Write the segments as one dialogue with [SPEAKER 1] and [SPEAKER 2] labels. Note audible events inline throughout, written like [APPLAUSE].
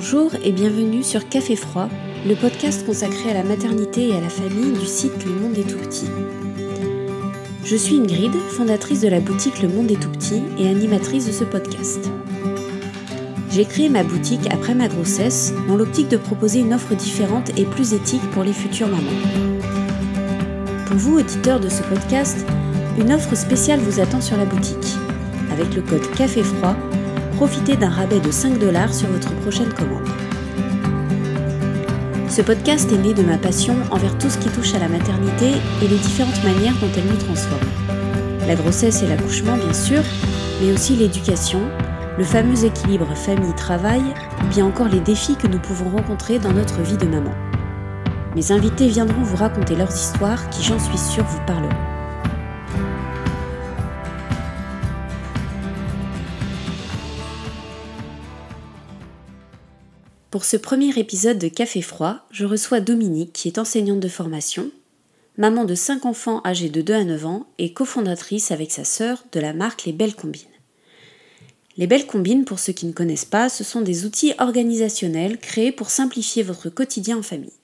[SPEAKER 1] Bonjour et bienvenue sur Café Froid, le podcast consacré à la maternité et à la famille du site Le Monde des Tout Petits. Je suis Ingrid, fondatrice de la boutique Le Monde des Tout Petits et animatrice de ce podcast. J'ai créé ma boutique après ma grossesse dans l'optique de proposer une offre différente et plus éthique pour les futures mamans. Pour vous, auditeurs de ce podcast, une offre spéciale vous attend sur la boutique. Avec le code Café Froid, profitez d'un rabais de 5 dollars sur votre prochaine commande. Ce podcast est né de ma passion envers tout ce qui touche à la maternité et les différentes manières dont elle nous transforme. La grossesse et l'accouchement bien sûr, mais aussi l'éducation, le fameux équilibre famille-travail, ou bien encore les défis que nous pouvons rencontrer dans notre vie de maman. Mes invités viendront vous raconter leurs histoires qui, j'en suis sûre, vous parleront. Pour ce premier épisode de Café Froid, je reçois Dominique qui est enseignante de formation, maman de 5 enfants âgés de 2 à 9 ans et cofondatrice avec sa sœur de la marque Les Belles Combines. Les Belles Combines, pour ceux qui ne connaissent pas, ce sont des outils organisationnels créés pour simplifier votre quotidien en famille.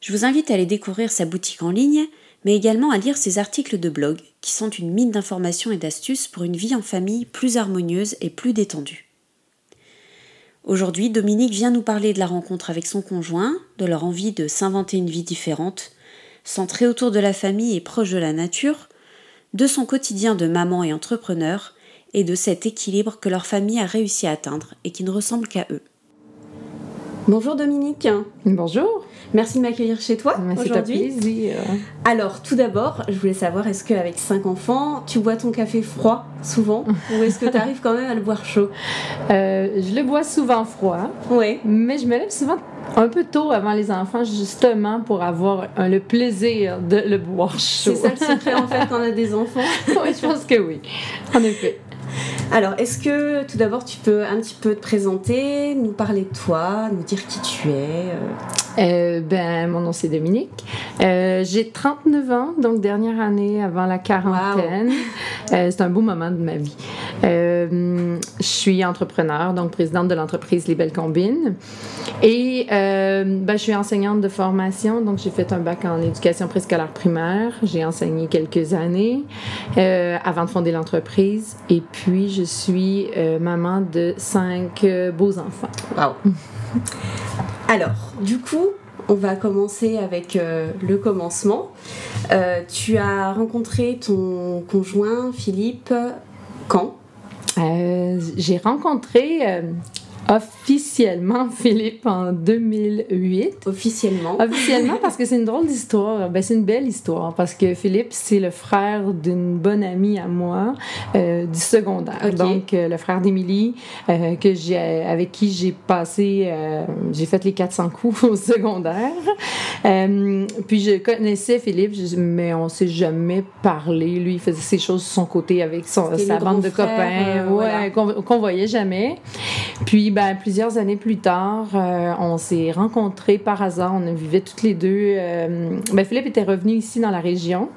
[SPEAKER 1] Je vous invite à aller découvrir sa boutique en ligne, mais également à lire ses articles de blog, qui sont une mine d'informations et d'astuces pour une vie en famille plus harmonieuse et plus détendue. Aujourd'hui, Dominique vient nous parler de la rencontre avec son conjoint, de leur envie de s'inventer une vie différente, centrée autour de la famille et proche de la nature, de son quotidien de maman et entrepreneur, et de cet équilibre que leur famille a réussi à atteindre et qui ne ressemble qu'à eux. Bonjour Dominique.
[SPEAKER 2] Bonjour.
[SPEAKER 1] Merci de m'accueillir chez toi aujourd'hui. Alors, tout d'abord, je voulais savoir, est-ce qu'avec cinq enfants, tu bois ton café froid souvent [LAUGHS] ou est-ce que tu arrives quand même à le boire chaud?
[SPEAKER 2] Euh, Je le bois souvent froid.
[SPEAKER 1] Oui.
[SPEAKER 2] Mais je me lève souvent un peu tôt avant les enfants, justement pour avoir le plaisir de le boire chaud.
[SPEAKER 1] C'est ça le secret en fait [LAUGHS] quand on a des enfants?
[SPEAKER 2] Oui, je pense que oui. En effet.
[SPEAKER 1] Alors, est-ce que tout d'abord tu peux un petit peu te présenter, nous parler de toi, nous dire qui tu es
[SPEAKER 2] euh? Euh, ben, mon nom c'est Dominique. Euh, j'ai 39 ans, donc dernière année avant la quarantaine. c'est un beau moment de ma vie. Je suis entrepreneur, donc présidente de l'entreprise Les Belles Combines. Et ben, je suis enseignante de formation, donc j'ai fait un bac en éducation préscolaire primaire. J'ai enseigné quelques années avant de fonder l'entreprise. Et puis, je suis euh, maman de cinq euh, beaux enfants.
[SPEAKER 1] Wow. [LAUGHS] Alors, du coup, on va commencer avec euh, le commencement. tu as rencontré ton conjoint Philippe
[SPEAKER 2] J'ai rencontré officiellement [LAUGHS] Philippe en 2008.
[SPEAKER 1] Officiellement.
[SPEAKER 2] Officiellement parce que c'est une drôle d'histoire. Ben, c'est une belle histoire parce que Philippe, c'est le frère d'une bonne amie à moi euh, du secondaire. Donc, euh, le frère d'Émilie, euh, que j'ai, avec qui j'ai passé, j'ai fait les 400 coups [LAUGHS] au secondaire. puis, je connaissais Philippe, mais on s'est jamais parlé. Lui, il faisait ses choses de son côté avec son, sa bande de copains, ouais, qu'on, qu'on voyait jamais. Puis, ben, plusieurs années plus tard, euh, on s'est rencontrés par hasard. On vivait toutes les deux. Euh, ben, Philippe était revenu ici dans la région.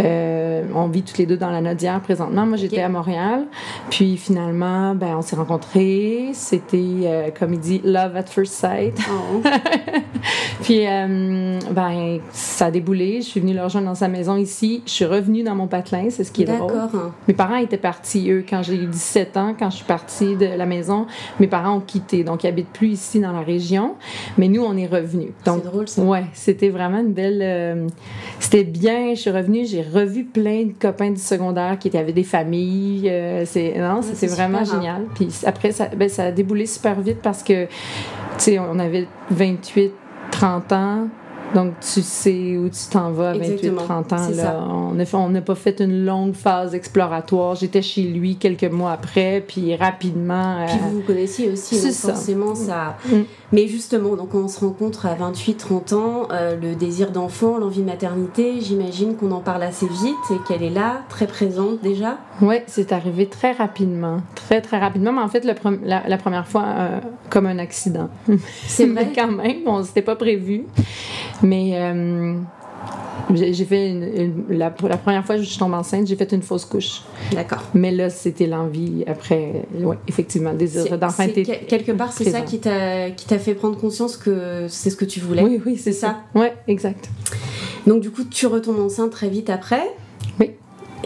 [SPEAKER 2] Euh, on vit toutes les deux dans la Nodière présentement. Moi, j'étais à Montréal. Puis finalement, ben, on s'est rencontrés. C'était, comme il dit, love at first sight. Oh. [LAUGHS] Puis, ben, ça a déboulé. Je suis venue le rejoindre dans sa maison ici. Je suis revenue dans mon patelin. C'est ce qui est drôle. Mes parents étaient partis, eux, quand j'ai eu 17 ans, quand je suis partie de la maison. Mes parents ont quitté. Donc, ils habitent plus ici dans la région. Mais nous, on est revenus.
[SPEAKER 1] C'est drôle, ça.
[SPEAKER 2] Ouais, c'était vraiment une belle. Euh, c'était bien. Je suis revenue. J'ai revu plein de copains du secondaire qui avaient des familles. Euh, c'est non, c'était vraiment génial. Puis après, ça, ben, ça a déboulé super vite parce que, tu sais, on avait 28, 30 ans. Donc, tu sais où tu t'en vas à 28-30 ans. Là. On n'a pas fait une longue phase exploratoire. J'étais chez lui quelques mois après, puis rapidement.
[SPEAKER 1] Puis vous vous connaissiez aussi, donc forcément, ça. Mm. Mais justement, donc on se rencontre à 28-30 ans, euh, le désir d'enfant, l'envie de maternité, j'imagine qu'on en parle assez vite et qu'elle est là, très présente déjà.
[SPEAKER 2] Oui, c'est arrivé très rapidement, très très rapidement, mais en fait, le la, première fois, euh, comme un accident.
[SPEAKER 1] C'est vrai? [LAUGHS]
[SPEAKER 2] quand même, on s'était pas prévu. Mais. Euh, j'ai fait une, la, pour la première fois que je tombe enceinte, j'ai fait une fausse couche.
[SPEAKER 1] D'accord.
[SPEAKER 2] Mais là, c'était l'envie après, oui, effectivement, désir d'enfant.
[SPEAKER 1] Quelque part, c'est ça qui t'a fait prendre conscience que c'est ce que tu voulais.
[SPEAKER 2] Oui, oui, c'est ça. Oui, exact.
[SPEAKER 1] Donc, du coup, tu retournes enceinte très vite après.
[SPEAKER 2] Oui.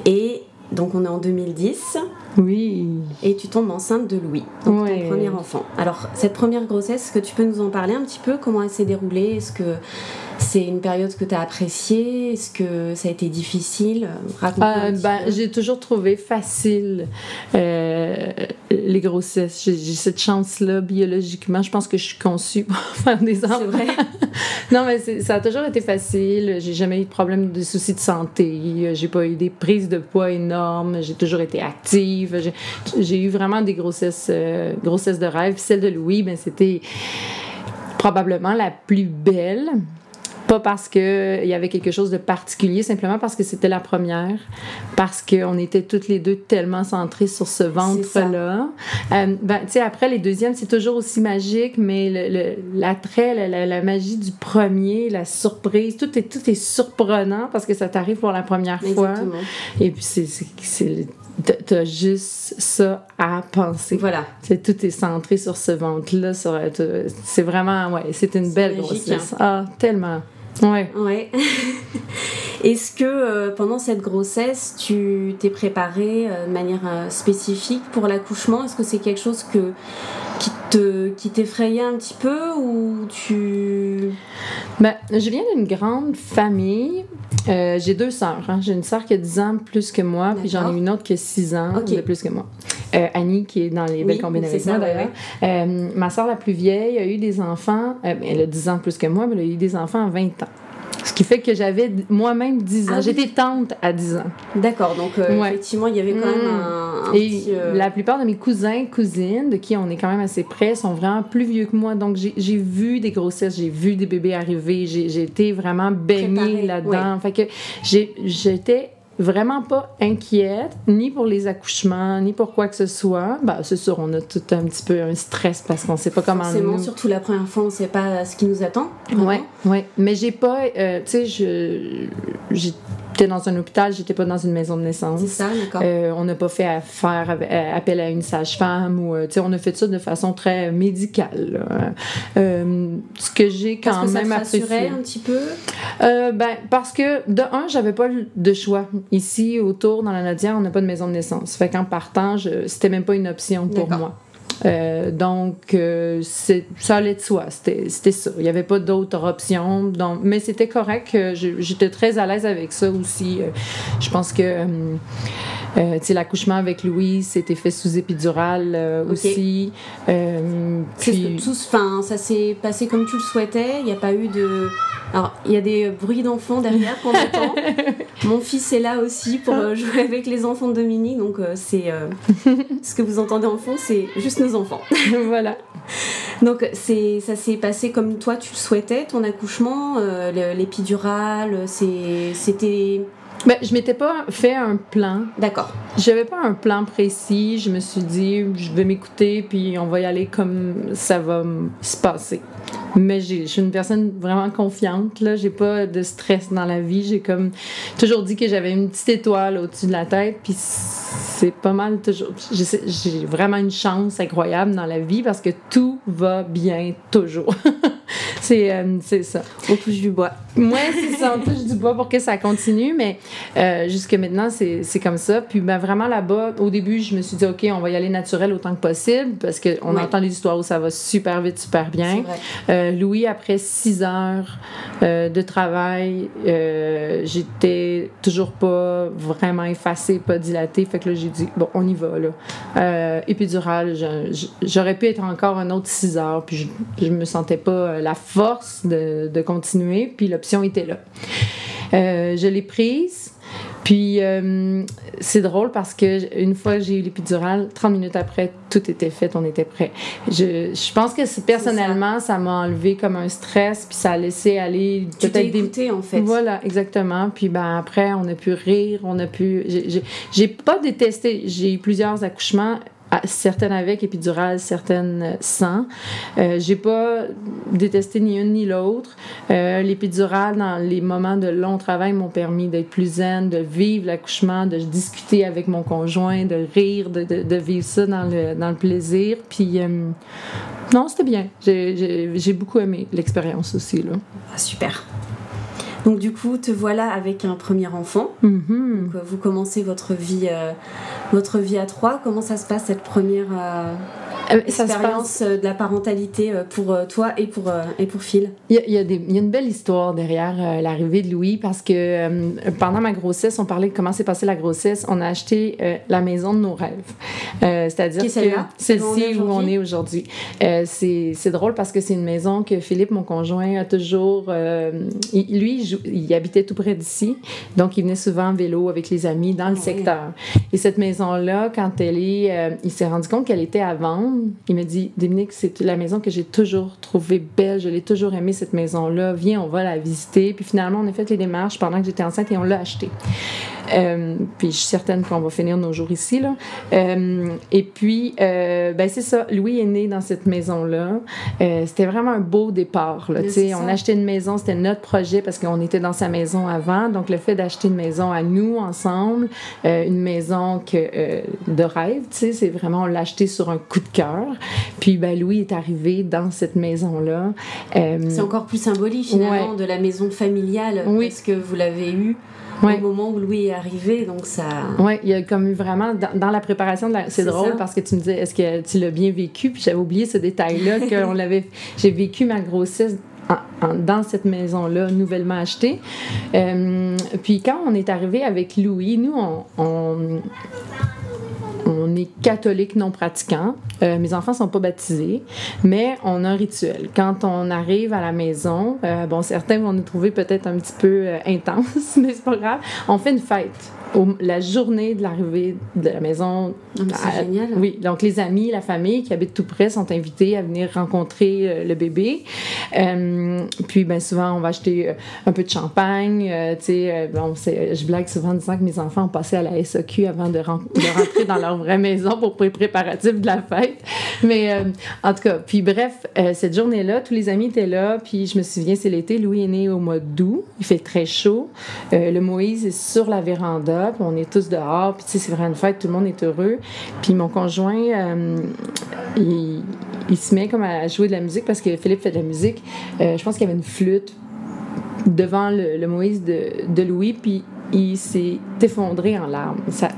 [SPEAKER 1] Et donc, on est en 2010.
[SPEAKER 2] Oui.
[SPEAKER 1] Et tu tombes enceinte de Louis, donc ton premier enfant. Alors, cette première grossesse, est-ce que tu peux nous en parler un petit peu? Comment elle s'est déroulée? Est-ce que c'est une période que tu as appréciée? Est-ce que ça a été difficile?
[SPEAKER 2] Euh, ben, J'ai toujours trouvé facile euh, les grossesses. J'ai cette chance-là biologiquement. Je pense que je suis conçue pour [LAUGHS] faire des enfants. C'est vrai. [LAUGHS] non, mais ça a toujours été facile. J'ai jamais eu de problème de soucis de santé. J'ai pas eu des prises de poids énormes. J'ai toujours été active. J'ai eu vraiment des grossesses, euh, grossesses de rêve. celle de Louis, ben, c'était probablement la plus belle. Pas parce qu'il y avait quelque chose de particulier, simplement parce que c'était la première, parce qu'on était toutes les deux tellement centrées sur ce ventre-là. Euh, ben, tu sais, après, les deuxièmes, c'est toujours aussi magique, mais l'attrait, la, la, magie du premier, la surprise, tout est, tout est surprenant parce que ça t'arrive pour la première fois. Et puis, c'est T'as juste ça à penser.
[SPEAKER 1] Voilà.
[SPEAKER 2] C'est tout est centré sur ce ventre-là. C'est vraiment, ouais, c'est une belle grossesse. Hein. Ah, tellement. Ouais.
[SPEAKER 1] Ouais. [LAUGHS] Est-ce que euh, pendant cette grossesse, tu t'es préparée euh, de manière euh, spécifique pour l'accouchement? Est-ce que c'est quelque chose que, qui, te, qui t'effrayait un petit peu ou tu...
[SPEAKER 2] Ben, je viens d'une grande famille. J'ai deux sœurs. Hein. J'ai une sœur qui a 10 ans plus que moi, puis j'en ai une autre qui a 6 ans de plus que moi. Annie, qui est dans les belles combinaisons d'ailleurs. ma sœur la plus vieille a eu des enfants, elle a 10 ans plus que moi, mais elle a eu des enfants à 20 ans. Ce qui fait que j'avais moi-même 10 ans. Ah J'étais tante à 10 ans.
[SPEAKER 1] D'accord, donc euh, effectivement, il y avait quand même un, Et
[SPEAKER 2] euh, la plupart de mes cousins, cousines, de qui on est quand même assez près, sont vraiment plus vieux que moi. Donc j'ai vu des grossesses, j'ai vu des bébés arriver, j'ai été vraiment baignée là-dedans. Fait que j'étais vraiment pas inquiète, ni pour les accouchements, ni pour quoi que ce soit. Ben, c'est sûr, on a tout un petit peu un stress parce qu'on sait pas comment
[SPEAKER 1] Forcément, surtout la première fois, on sait pas ce qui nous attend.
[SPEAKER 2] Oui, ouais. Mais j'ai pas, euh, tu sais, je, j'étais dans un hôpital, j'étais pas dans une maison de naissance.
[SPEAKER 1] C'est ça, d'accord.
[SPEAKER 2] Euh, on n'a pas fait affaire, euh, appel à une sage-femme ou, tu sais, on a fait ça de façon très médicale. ce que j'ai quand
[SPEAKER 1] parce
[SPEAKER 2] que même
[SPEAKER 1] ça te un petit peu?
[SPEAKER 2] ben, parce que, de un, j'avais pas de choix. Ici, autour, dans la Nadière, on n'a pas de maison de naissance. Fait qu'en partant, c'était même pas une option pour moi. Euh, donc, euh, ça allait de soi. C'était ça. Il n'y avait pas d'autres options. Donc, mais c'était correct. J'étais très à l'aise avec ça aussi. Euh, je pense que euh, l'accouchement avec Louise, c'était fait sous épidural aussi.
[SPEAKER 1] puis... Tous, ça s'est passé comme tu le souhaitais. Il n'y a pas eu de alors, il y a des bruits d'enfants derrière qu'on entend. [LAUGHS] Mon fils est là aussi pour euh, jouer avec les enfants de Dominique, donc euh, c'est euh, [LAUGHS] ce que vous entendez en fond, c'est juste enfants. [LAUGHS]
[SPEAKER 2] voilà.
[SPEAKER 1] Donc c'est ça s'est passé comme toi tu le souhaitais, ton accouchement, l'épidural, c'était
[SPEAKER 2] ben, je m'étais pas fait un plan.
[SPEAKER 1] D'accord.
[SPEAKER 2] J'avais pas un plan précis. Je me suis dit, je vais m'écouter, puis on va y aller comme ça va se passer. Mais je suis une personne vraiment confiante. Là, j'ai pas de stress dans la vie. J'ai comme toujours dit que j'avais une petite étoile au-dessus de la tête, puis c'est pas mal toujours. J'ai vraiment une chance incroyable dans la vie parce que tout va bien toujours. [LAUGHS] Euh, c'est ça.
[SPEAKER 1] On touche du bois.
[SPEAKER 2] Moi, c'est ça, on touche du bois pour que ça continue, mais euh, jusque maintenant, c'est comme ça. Puis ben, vraiment là-bas, au début, je me suis dit, OK, on va y aller naturel autant que possible parce qu'on entend des histoires où ça va super vite, super bien. Euh, Louis, après six heures euh, de travail, j'étais toujours pas vraiment effacée, pas dilatée. Fait que là, j'ai dit, bon, on y va, là. épidural, j'aurais pu être encore un autre six heures, puis je, me sentais pas la force de, continuer, puis l'option était là. Euh, je l'ai prise. Puis euh, c'est drôle parce que une fois j'ai eu l'épidurale, 30 minutes après, tout était fait, on était prêt. Je, je pense que personnellement, ça m'a enlevé comme un stress, puis ça a laissé aller
[SPEAKER 1] peut-être des. en fait.
[SPEAKER 2] Voilà, exactement. Puis ben après, on a pu rire, on a pu. J'ai pas détesté. J'ai eu plusieurs accouchements certaines avec épidural, certaines sans. Euh, j'ai pas détesté ni une ni l'autre. Euh, l'épidural, dans les moments de long travail, m'ont permis d'être plus zen, de vivre l'accouchement, de discuter avec mon conjoint, de rire, de, vivre ça dans le, plaisir. Puis, euh, non, c'était bien. J'ai beaucoup aimé l'expérience aussi. Là.
[SPEAKER 1] Ah, super. Donc du coup, te voilà avec un premier enfant. Donc, euh, vous commencez votre vie, euh, votre vie à trois. Comment ça se passe cette première euh, expérience de la parentalité pour toi et pour, et pour Phil?
[SPEAKER 2] Il y, a, une belle histoire derrière l'arrivée de Louis parce que pendant ma grossesse, on parlait de comment s'est passée la grossesse. On a acheté la maison de nos rêves. C'est-à-dire que celle-ci où on est aujourd'hui? c'est drôle parce que c'est une maison que Philippe, mon conjoint, a toujours... lui, il habitait tout près d'ici, donc il venait souvent en vélo avec les amis dans le secteur. Et cette maison-là, quand elle est, euh, il s'est rendu compte qu'elle était à vendre. Il me dit, Dominique, c'est la maison que j'ai toujours trouvée belle, je l'ai toujours aimée cette maison-là. Viens, on va la visiter. Puis finalement, on a fait les démarches pendant que j'étais enceinte et on l'a achetée. Euh, puis je suis certaine qu'on va finir nos jours ici. Là. Euh, et puis, euh, ben c'est ça, Louis est né dans cette maison-là. c'était vraiment un beau départ. Là, on a acheté une maison, c'était notre projet parce qu'on était dans sa maison avant. Donc, le fait d'acheter une maison à nous ensemble, une maison que, de rêve, c'est vraiment, on l'a acheté sur un coup de cœur. Puis, ben, Louis est arrivé dans cette maison-là.
[SPEAKER 1] c'est encore plus symbolique finalement de la maison familiale oui. parce que vous l'avez eu au moment où Louis est arrivé. Donc ça.
[SPEAKER 2] Oui, il y a comme vraiment dans, la préparation de la. C'est drôle parce que tu me disais, est-ce que tu l'as bien vécu? Puis j'avais oublié ce détail-là [LAUGHS] l'avait. J'ai vécu ma grossesse dans cette maison-là, nouvellement achetée. Euh, puis quand on est arrivé avec Louis, nous, on on est catholique non pratiquant. Euh, mes enfants sont pas baptisés, mais on a un rituel. Quand on arrive à la maison, euh, bon, certains vont nous trouver peut-être un petit peu euh, intense, [LAUGHS] mais c'est pas grave. On fait une fête la journée de l'arrivée de la maison.
[SPEAKER 1] Ah, c'est génial.
[SPEAKER 2] Oui, donc les amis, la famille qui habitent tout près sont invités à venir rencontrer euh, le bébé. Euh, puis, ben souvent, on va acheter euh, un peu de champagne. tu sais, bon, je blague souvent en disant que mes enfants ont passé à la SAQ avant de, rentrer dans leur vraie maison pour les préparatifs de la fête. Mais en tout cas, puis bref, cette journée-là, tous les amis étaient là. Puis je me souviens, c'est l'été. Louis est né au mois d'août. Il fait très chaud. le Moïse est sur la véranda on est tous dehors, puis c'est vraiment une fête, tout le monde est heureux. Puis mon conjoint, euh, il, se met comme à jouer de la musique parce que Philippe fait de la musique. Euh, je pense qu'il y avait une flûte devant le, Moïse de, de Louis, puis il s'est effondré en larmes. Ça,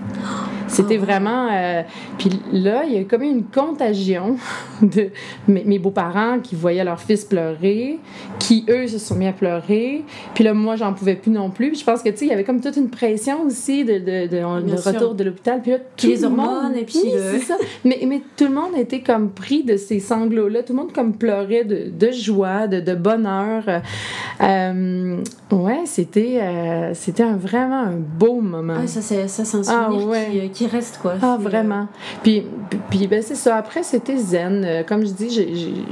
[SPEAKER 2] c'était ah vraiment. Euh, puis là, il y a comme une contagion [LAUGHS] de mes, beaux-parents qui voyaient leur fils pleurer, qui eux se sont mis à pleurer. Puis là, moi, j'en pouvais plus non plus. Puis je pense que, tu sais, il y avait comme toute une pression aussi de, de, de, retour de l'hôpital. Puis là,
[SPEAKER 1] tout les hormones, et puis.
[SPEAKER 2] c'est ça. Mais, mais tout le monde était comme pris de ces sanglots-là. Tout le monde comme pleurait de, de joie, de, de bonheur. Euh, ouais, c'était, euh, c'était un, vraiment un beau moment.
[SPEAKER 1] Ah, ça, c'est, un souvenir ah, qui, qui reste, quoi.
[SPEAKER 2] Ah, vraiment. Puis, puis ben, c'est ça. Après, c'était zen. Euh, comme je dis,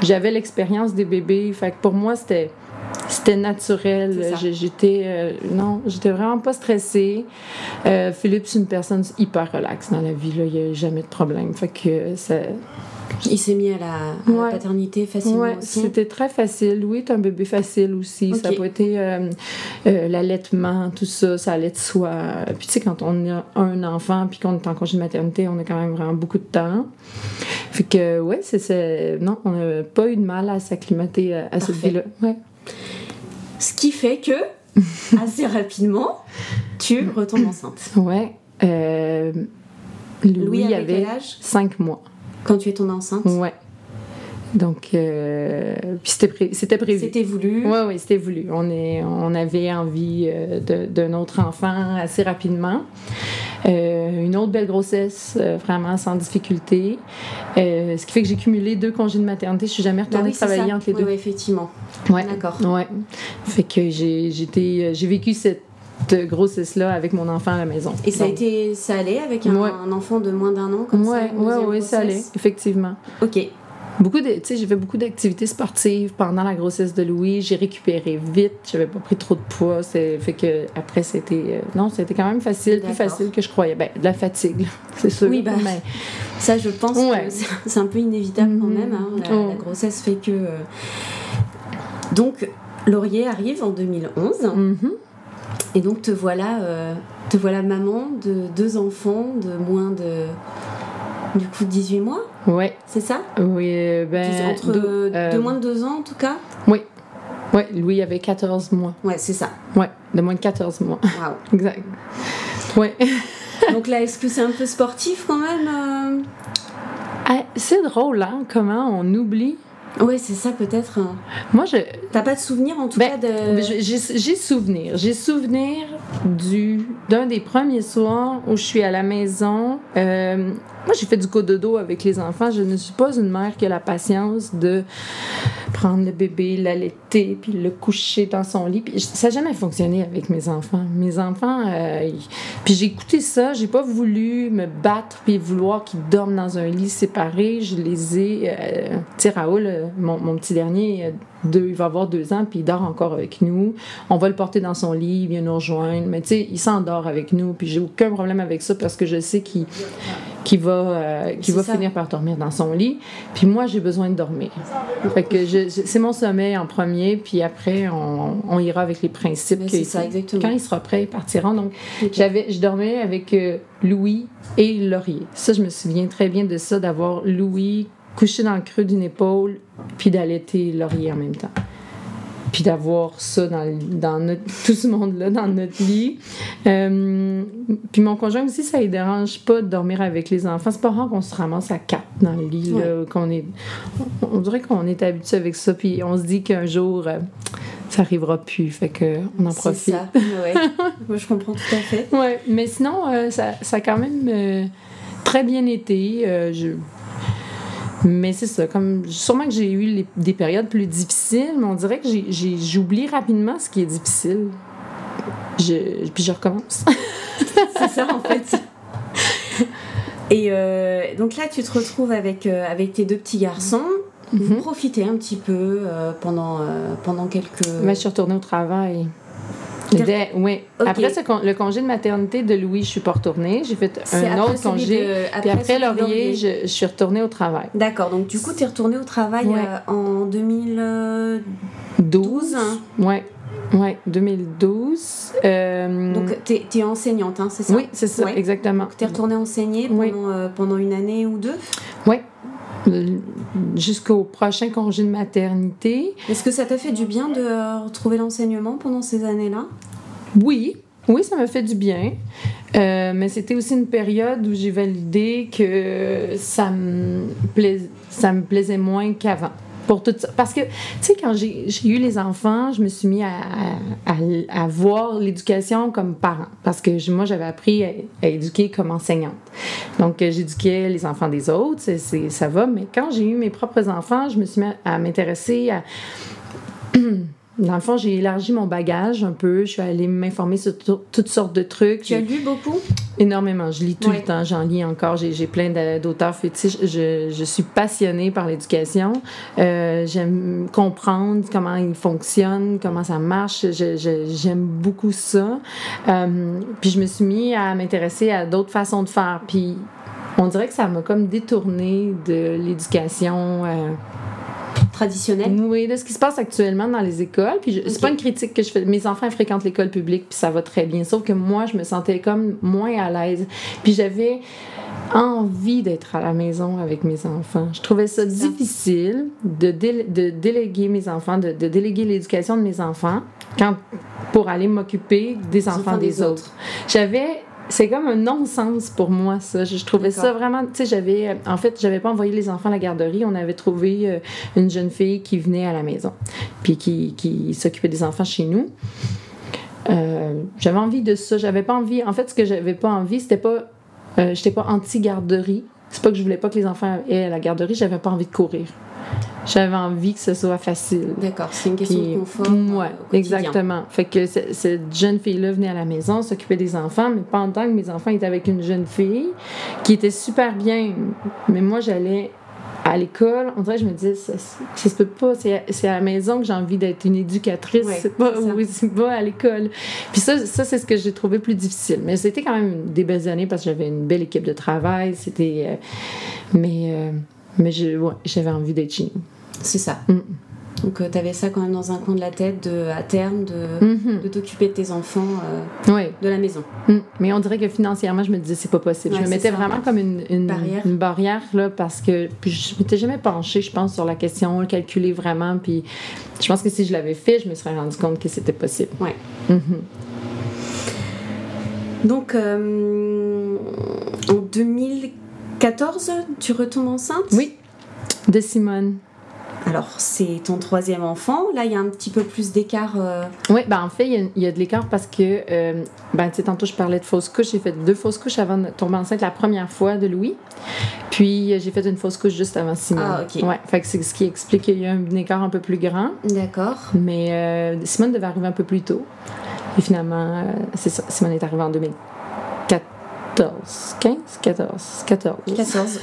[SPEAKER 2] j'avais l'expérience des bébés. Fait que pour moi, c'était c'était naturel. J'étais euh, non, j'étais vraiment pas stressée. Euh, Philippe, c'est une personne hyper relaxe dans la vie. Là. Il n'y a jamais de problème. Fait que ça,
[SPEAKER 1] il s'est mis à la, paternité facilement ouais,
[SPEAKER 2] C'était très facile. Oui, c'est un bébé facile aussi. Ça n'a pas été euh, l'allaitement, tout ça, ça allait de soi. Puis tu sais, quand on a un enfant puis qu'on est en congé de maternité, on a quand même vraiment beaucoup de temps. Fait que, ouais, c'est... Non, on n'a pas eu de mal à s'acclimater à, cette vie-là. Ouais.
[SPEAKER 1] Ce qui fait que, [LAUGHS] assez rapidement, tu retombes enceinte.
[SPEAKER 2] Ouais. Euh, Louis, avait, avait 5 mois.
[SPEAKER 1] Quand tu es tombée enceinte?
[SPEAKER 2] Ouais. Donc, euh, c'était, prévu.
[SPEAKER 1] C'était voulu.
[SPEAKER 2] Oui, oui, c'était voulu. On, est, on avait envie euh, d'un autre enfant assez rapidement. Euh, une autre belle grossesse, vraiment sans difficulté. ce qui fait que j'ai cumulé deux congés de maternité. Je suis jamais retournée
[SPEAKER 1] ah
[SPEAKER 2] travailler entre les deux.
[SPEAKER 1] Oui, effectivement.
[SPEAKER 2] Ouais.
[SPEAKER 1] D'accord.
[SPEAKER 2] Ouais. Fait que j'ai, j'ai vécu cette de grossesse-là avec mon enfant à la maison.
[SPEAKER 1] Et ça a été, ça allait avec un, enfant de moins d'un an comme
[SPEAKER 2] ouais,
[SPEAKER 1] ça
[SPEAKER 2] Oui, ouais, ça allait, effectivement.
[SPEAKER 1] Ok.
[SPEAKER 2] Beaucoup de, tu sais, j'ai fait beaucoup d'activités sportives pendant la grossesse de Louis. J'ai récupéré vite. J'avais pas pris trop de poids. C'est fait que après c'était, euh, non, c'était quand même facile, plus facile que je croyais. Ben, de la fatigue, [LAUGHS] c'est sûr.
[SPEAKER 1] Oui, mais ça, je pense que c'est un peu inévitable quand même. Hein. La,
[SPEAKER 2] Oh.
[SPEAKER 1] grossesse fait que. euh, Donc, Laurier arrive en 2011
[SPEAKER 2] Mhm.
[SPEAKER 1] et donc te voilà, euh, te voilà maman de deux enfants de moins de. Du coup, 18 mois,
[SPEAKER 2] Ouais,
[SPEAKER 1] c'est ça?
[SPEAKER 2] Oui, euh, ben,
[SPEAKER 1] Entre
[SPEAKER 2] de, euh,
[SPEAKER 1] de moins de deux ans en tout cas?
[SPEAKER 2] Oui, ouais, Louis avait 14 mois.
[SPEAKER 1] Ouais, c'est ça.
[SPEAKER 2] Ouais, de moins de 14 mois.
[SPEAKER 1] Waouh. [LAUGHS]
[SPEAKER 2] Exact. Ouais. [LAUGHS]
[SPEAKER 1] Donc là, est-ce que c'est un peu sportif quand même euh?
[SPEAKER 2] Ah, c'est drôle, hein, comment on oublie.
[SPEAKER 1] Ouais, c'est ça peut-être. hein.
[SPEAKER 2] Moi, je,
[SPEAKER 1] T'as pas de souvenir en tout
[SPEAKER 2] Ben,
[SPEAKER 1] cas de.
[SPEAKER 2] j'ai j'ai souvenir. J'ai souvenir du d'un des premiers soirs où je suis à la maison. Euh, moi, j'ai fait du cododo avec les enfants. Je ne suis pas une mère qui a la patience de prendre le bébé, l'allaiter, puis le coucher dans son lit. Puis ça n'a jamais fonctionné avec mes enfants. Mes enfants, euh, puis j'ai écouté ça. J'ai pas voulu me battre puis vouloir qu'ils dorment dans un lit séparé. Je les ai. Euh, tu sais, Raoul, euh, mon, mon petit dernier, euh, deux, il va avoir deux ans, puis il dort encore avec nous. On va le porter dans son lit, il vient nous rejoindre. Mais tu sais, il s'endort avec nous, puis j'ai aucun problème avec ça parce que je sais qu'il qu'il va, euh,
[SPEAKER 1] C'est
[SPEAKER 2] va
[SPEAKER 1] ça.
[SPEAKER 2] finir par dormir dans son lit. Puis moi, j'ai besoin de dormir. Fait que je- je- c'est mon sommeil en premier, puis après, on, on ira avec les principes. Que-
[SPEAKER 1] c'est ça, exactement.
[SPEAKER 2] Quand il sera prêt, ils partiront. Donc, j'avais, je dormais avec euh, Louis et Laurier. Ça, je me souviens très bien de ça, d'avoir Louis couché dans le creux d'une épaule, puis d'allaiter Laurier en même temps. Puis d'avoir ça dans, dans notre, [LAUGHS] tout ce monde-là dans notre lit. Euh, puis mon conjoint aussi, ça ne dérange pas de dormir avec les enfants. C'est pas rare qu'on se ramasse à quatre dans le lit. là, qu'on est, on, on dirait qu'on est habitué avec ça. Puis on se dit qu'un jour, euh, ça arrivera plus. Fait que on en
[SPEAKER 1] C'est
[SPEAKER 2] profite.
[SPEAKER 1] ça. Ouais. [LAUGHS] Moi, je comprends tout à fait.
[SPEAKER 2] Ouais, mais sinon, euh, ça, ça a quand même très bien été. je... Mais c'est ça, comme sûrement que j'ai eu les- des périodes plus difficiles, mais on dirait que j'oublie rapidement ce qui est difficile. Je, puis je recommence. [LAUGHS]
[SPEAKER 1] C'est ça en fait. Et euh, donc là, tu te retrouves avec, euh, avec tes deux petits garçons. Vous
[SPEAKER 2] Mhm.
[SPEAKER 1] profitez un petit peu euh, pendant, pendant quelques.
[SPEAKER 2] Mais je suis retournée au travail. Oui. Après ce con- le congé de maternité de Louis, je suis pas retournée. J'ai fait un
[SPEAKER 1] après
[SPEAKER 2] autre congé.
[SPEAKER 1] de-
[SPEAKER 2] Puis après
[SPEAKER 1] celui de
[SPEAKER 2] Laurier, je, je suis retournée au travail.
[SPEAKER 1] D'accord, donc du coup, tu es retournée au travail
[SPEAKER 2] Ouais.
[SPEAKER 1] euh, en 2012.
[SPEAKER 2] 12.
[SPEAKER 1] hein?
[SPEAKER 2] Ouais. Ouais, 2012. Euh,
[SPEAKER 1] Donc, tu es, enseignante, hein, c'est ça?
[SPEAKER 2] Oui, c'est ça,
[SPEAKER 1] Ouais.
[SPEAKER 2] exactement.
[SPEAKER 1] Tu es retournée enseigner
[SPEAKER 2] Oui.
[SPEAKER 1] euh, pendant une année ou deux?
[SPEAKER 2] Oui. Euh, Jusqu'au prochain congé de maternité.
[SPEAKER 1] Est-ce que ça t'a fait du bien de retrouver l'enseignement pendant ces années-là?
[SPEAKER 2] Oui, oui, ça m'a fait du bien. Euh, mais c'était aussi une période où j'ai validé que ça me, plais- ça me plaisait moins qu'avant. Pour tout ça. Parce que, tu sais, quand j'ai eu les enfants, je me suis mis à, à, voir l'éducation comme parent. Parce que moi, j'avais appris à, éduquer comme enseignante. Donc, euh, j'éduquais les enfants des autres, ça va. Mais quand j'ai eu mes propres enfants, je me suis mis à m'intéresser à, [CLEARS THROAT] dans le fond, j'ai élargi mon bagage un peu. Je suis allée m'informer sur tout- toutes sortes de trucs.
[SPEAKER 1] Tu as lu beaucoup?
[SPEAKER 2] Énormément. Je lis tout
[SPEAKER 1] Ouais.
[SPEAKER 2] le temps. J'en lis encore. J'ai plein d'a- d'auteurs fétiches. Je, je suis passionnée par l'éducation. Euh, J'aime comprendre comment ils fonctionnent, comment ça marche. J'aime beaucoup ça. Euh, puis je me suis mis à m'intéresser à d'autres façons de faire. Puis on dirait que ça m'a comme détournée de l'éducation. euh,
[SPEAKER 1] traditionnelle
[SPEAKER 2] oui, de ce qui se passe actuellement dans les écoles. Puis je- c'est pas une critique que je fais. Mes enfants fréquentent l'école publique, puis ça va très bien. Sauf que moi, je me sentais comme moins à l'aise. Puis j'avais envie d'être à la maison avec mes enfants. Je trouvais ça difficile de, dé- de déléguer mes enfants, de, de déléguer l'éducation de mes enfants quand, pour aller m'occuper des enfants, des, autres. J'avais c'est comme un non-sens pour moi, ça. Je, je trouvais ça vraiment. Tu sais, j'avais. euh, En fait, j'avais pas envoyé les enfants à la garderie. On avait trouvé euh, une jeune fille qui venait à la maison, puis qui, qui s'occupait des enfants chez nous. Euh, j'avais envie de ça. J'avais pas envie. En fait, ce que j'avais pas envie, c'était pas. Euh, J'étais pas anti-garderie. C'est pas que je voulais pas que les enfants aient à la garderie. J'avais pas envie de courir. J'avais envie que ce soit facile.
[SPEAKER 1] D'accord, c'est une question
[SPEAKER 2] Puis,
[SPEAKER 1] de confort.
[SPEAKER 2] ouais,
[SPEAKER 1] euh,
[SPEAKER 2] exactement. Fait que ce- cette jeune fille-là venait à la maison, s'occupait des enfants, mais pendant que mes enfants étaient avec une jeune fille qui était super bien, mais moi j'allais à l'école, on dirait je me disais, ça, ça se peut pas, c'est à la maison que j'ai envie d'être une éducatrice, c'est pas, oui, pas à l'école. Puis ça, ça c'est ce que j'ai trouvé plus difficile. Mais c'était quand même des belles années parce que j'avais une belle équipe de travail, c'était... Euh, mais euh, mais j'avais envie d'être chez nous.
[SPEAKER 1] C'est ça. Mm. Donc, euh, tu avais ça quand même dans un coin de la tête, de, à terme, de, mhm. de t'occuper de tes enfants euh, de la maison.
[SPEAKER 2] Mm. Mais on dirait que financièrement, je me disais, c'est pas possible. je me mettais vraiment comme une, une, barrière. une barrière, là, parce que puis je m'étais jamais penchée, je pense, sur la question, calculer vraiment. Puis je pense que si je l'avais fait, je me serais rendu compte que c'était possible.
[SPEAKER 1] Ouais. Mhm. Donc, euh, en 2014, tu retombes enceinte?
[SPEAKER 2] Oui, de Simone.
[SPEAKER 1] Alors, c'est ton troisième enfant. Là, il y a un petit peu plus d'écart. Euh.
[SPEAKER 2] Oui, ben, en fait, il y, a, de l'écart parce que, euh, ben, tu sais, tantôt, je parlais de fausse couche. J'ai fait deux fausses couches avant de tomber enceinte la première fois de Louis. Puis, j'ai fait une fausse couche juste avant Simone.
[SPEAKER 1] Ah, OK.
[SPEAKER 2] Ouais, fait que c'est ce qui explique qu'il y a un écart un peu plus grand.
[SPEAKER 1] D'accord.
[SPEAKER 2] Mais euh, Simone devait arriver un peu plus tôt. Et finalement, c'est ça. Simone est arrivée en 2004. 14, 15, 14, 14.
[SPEAKER 1] 14.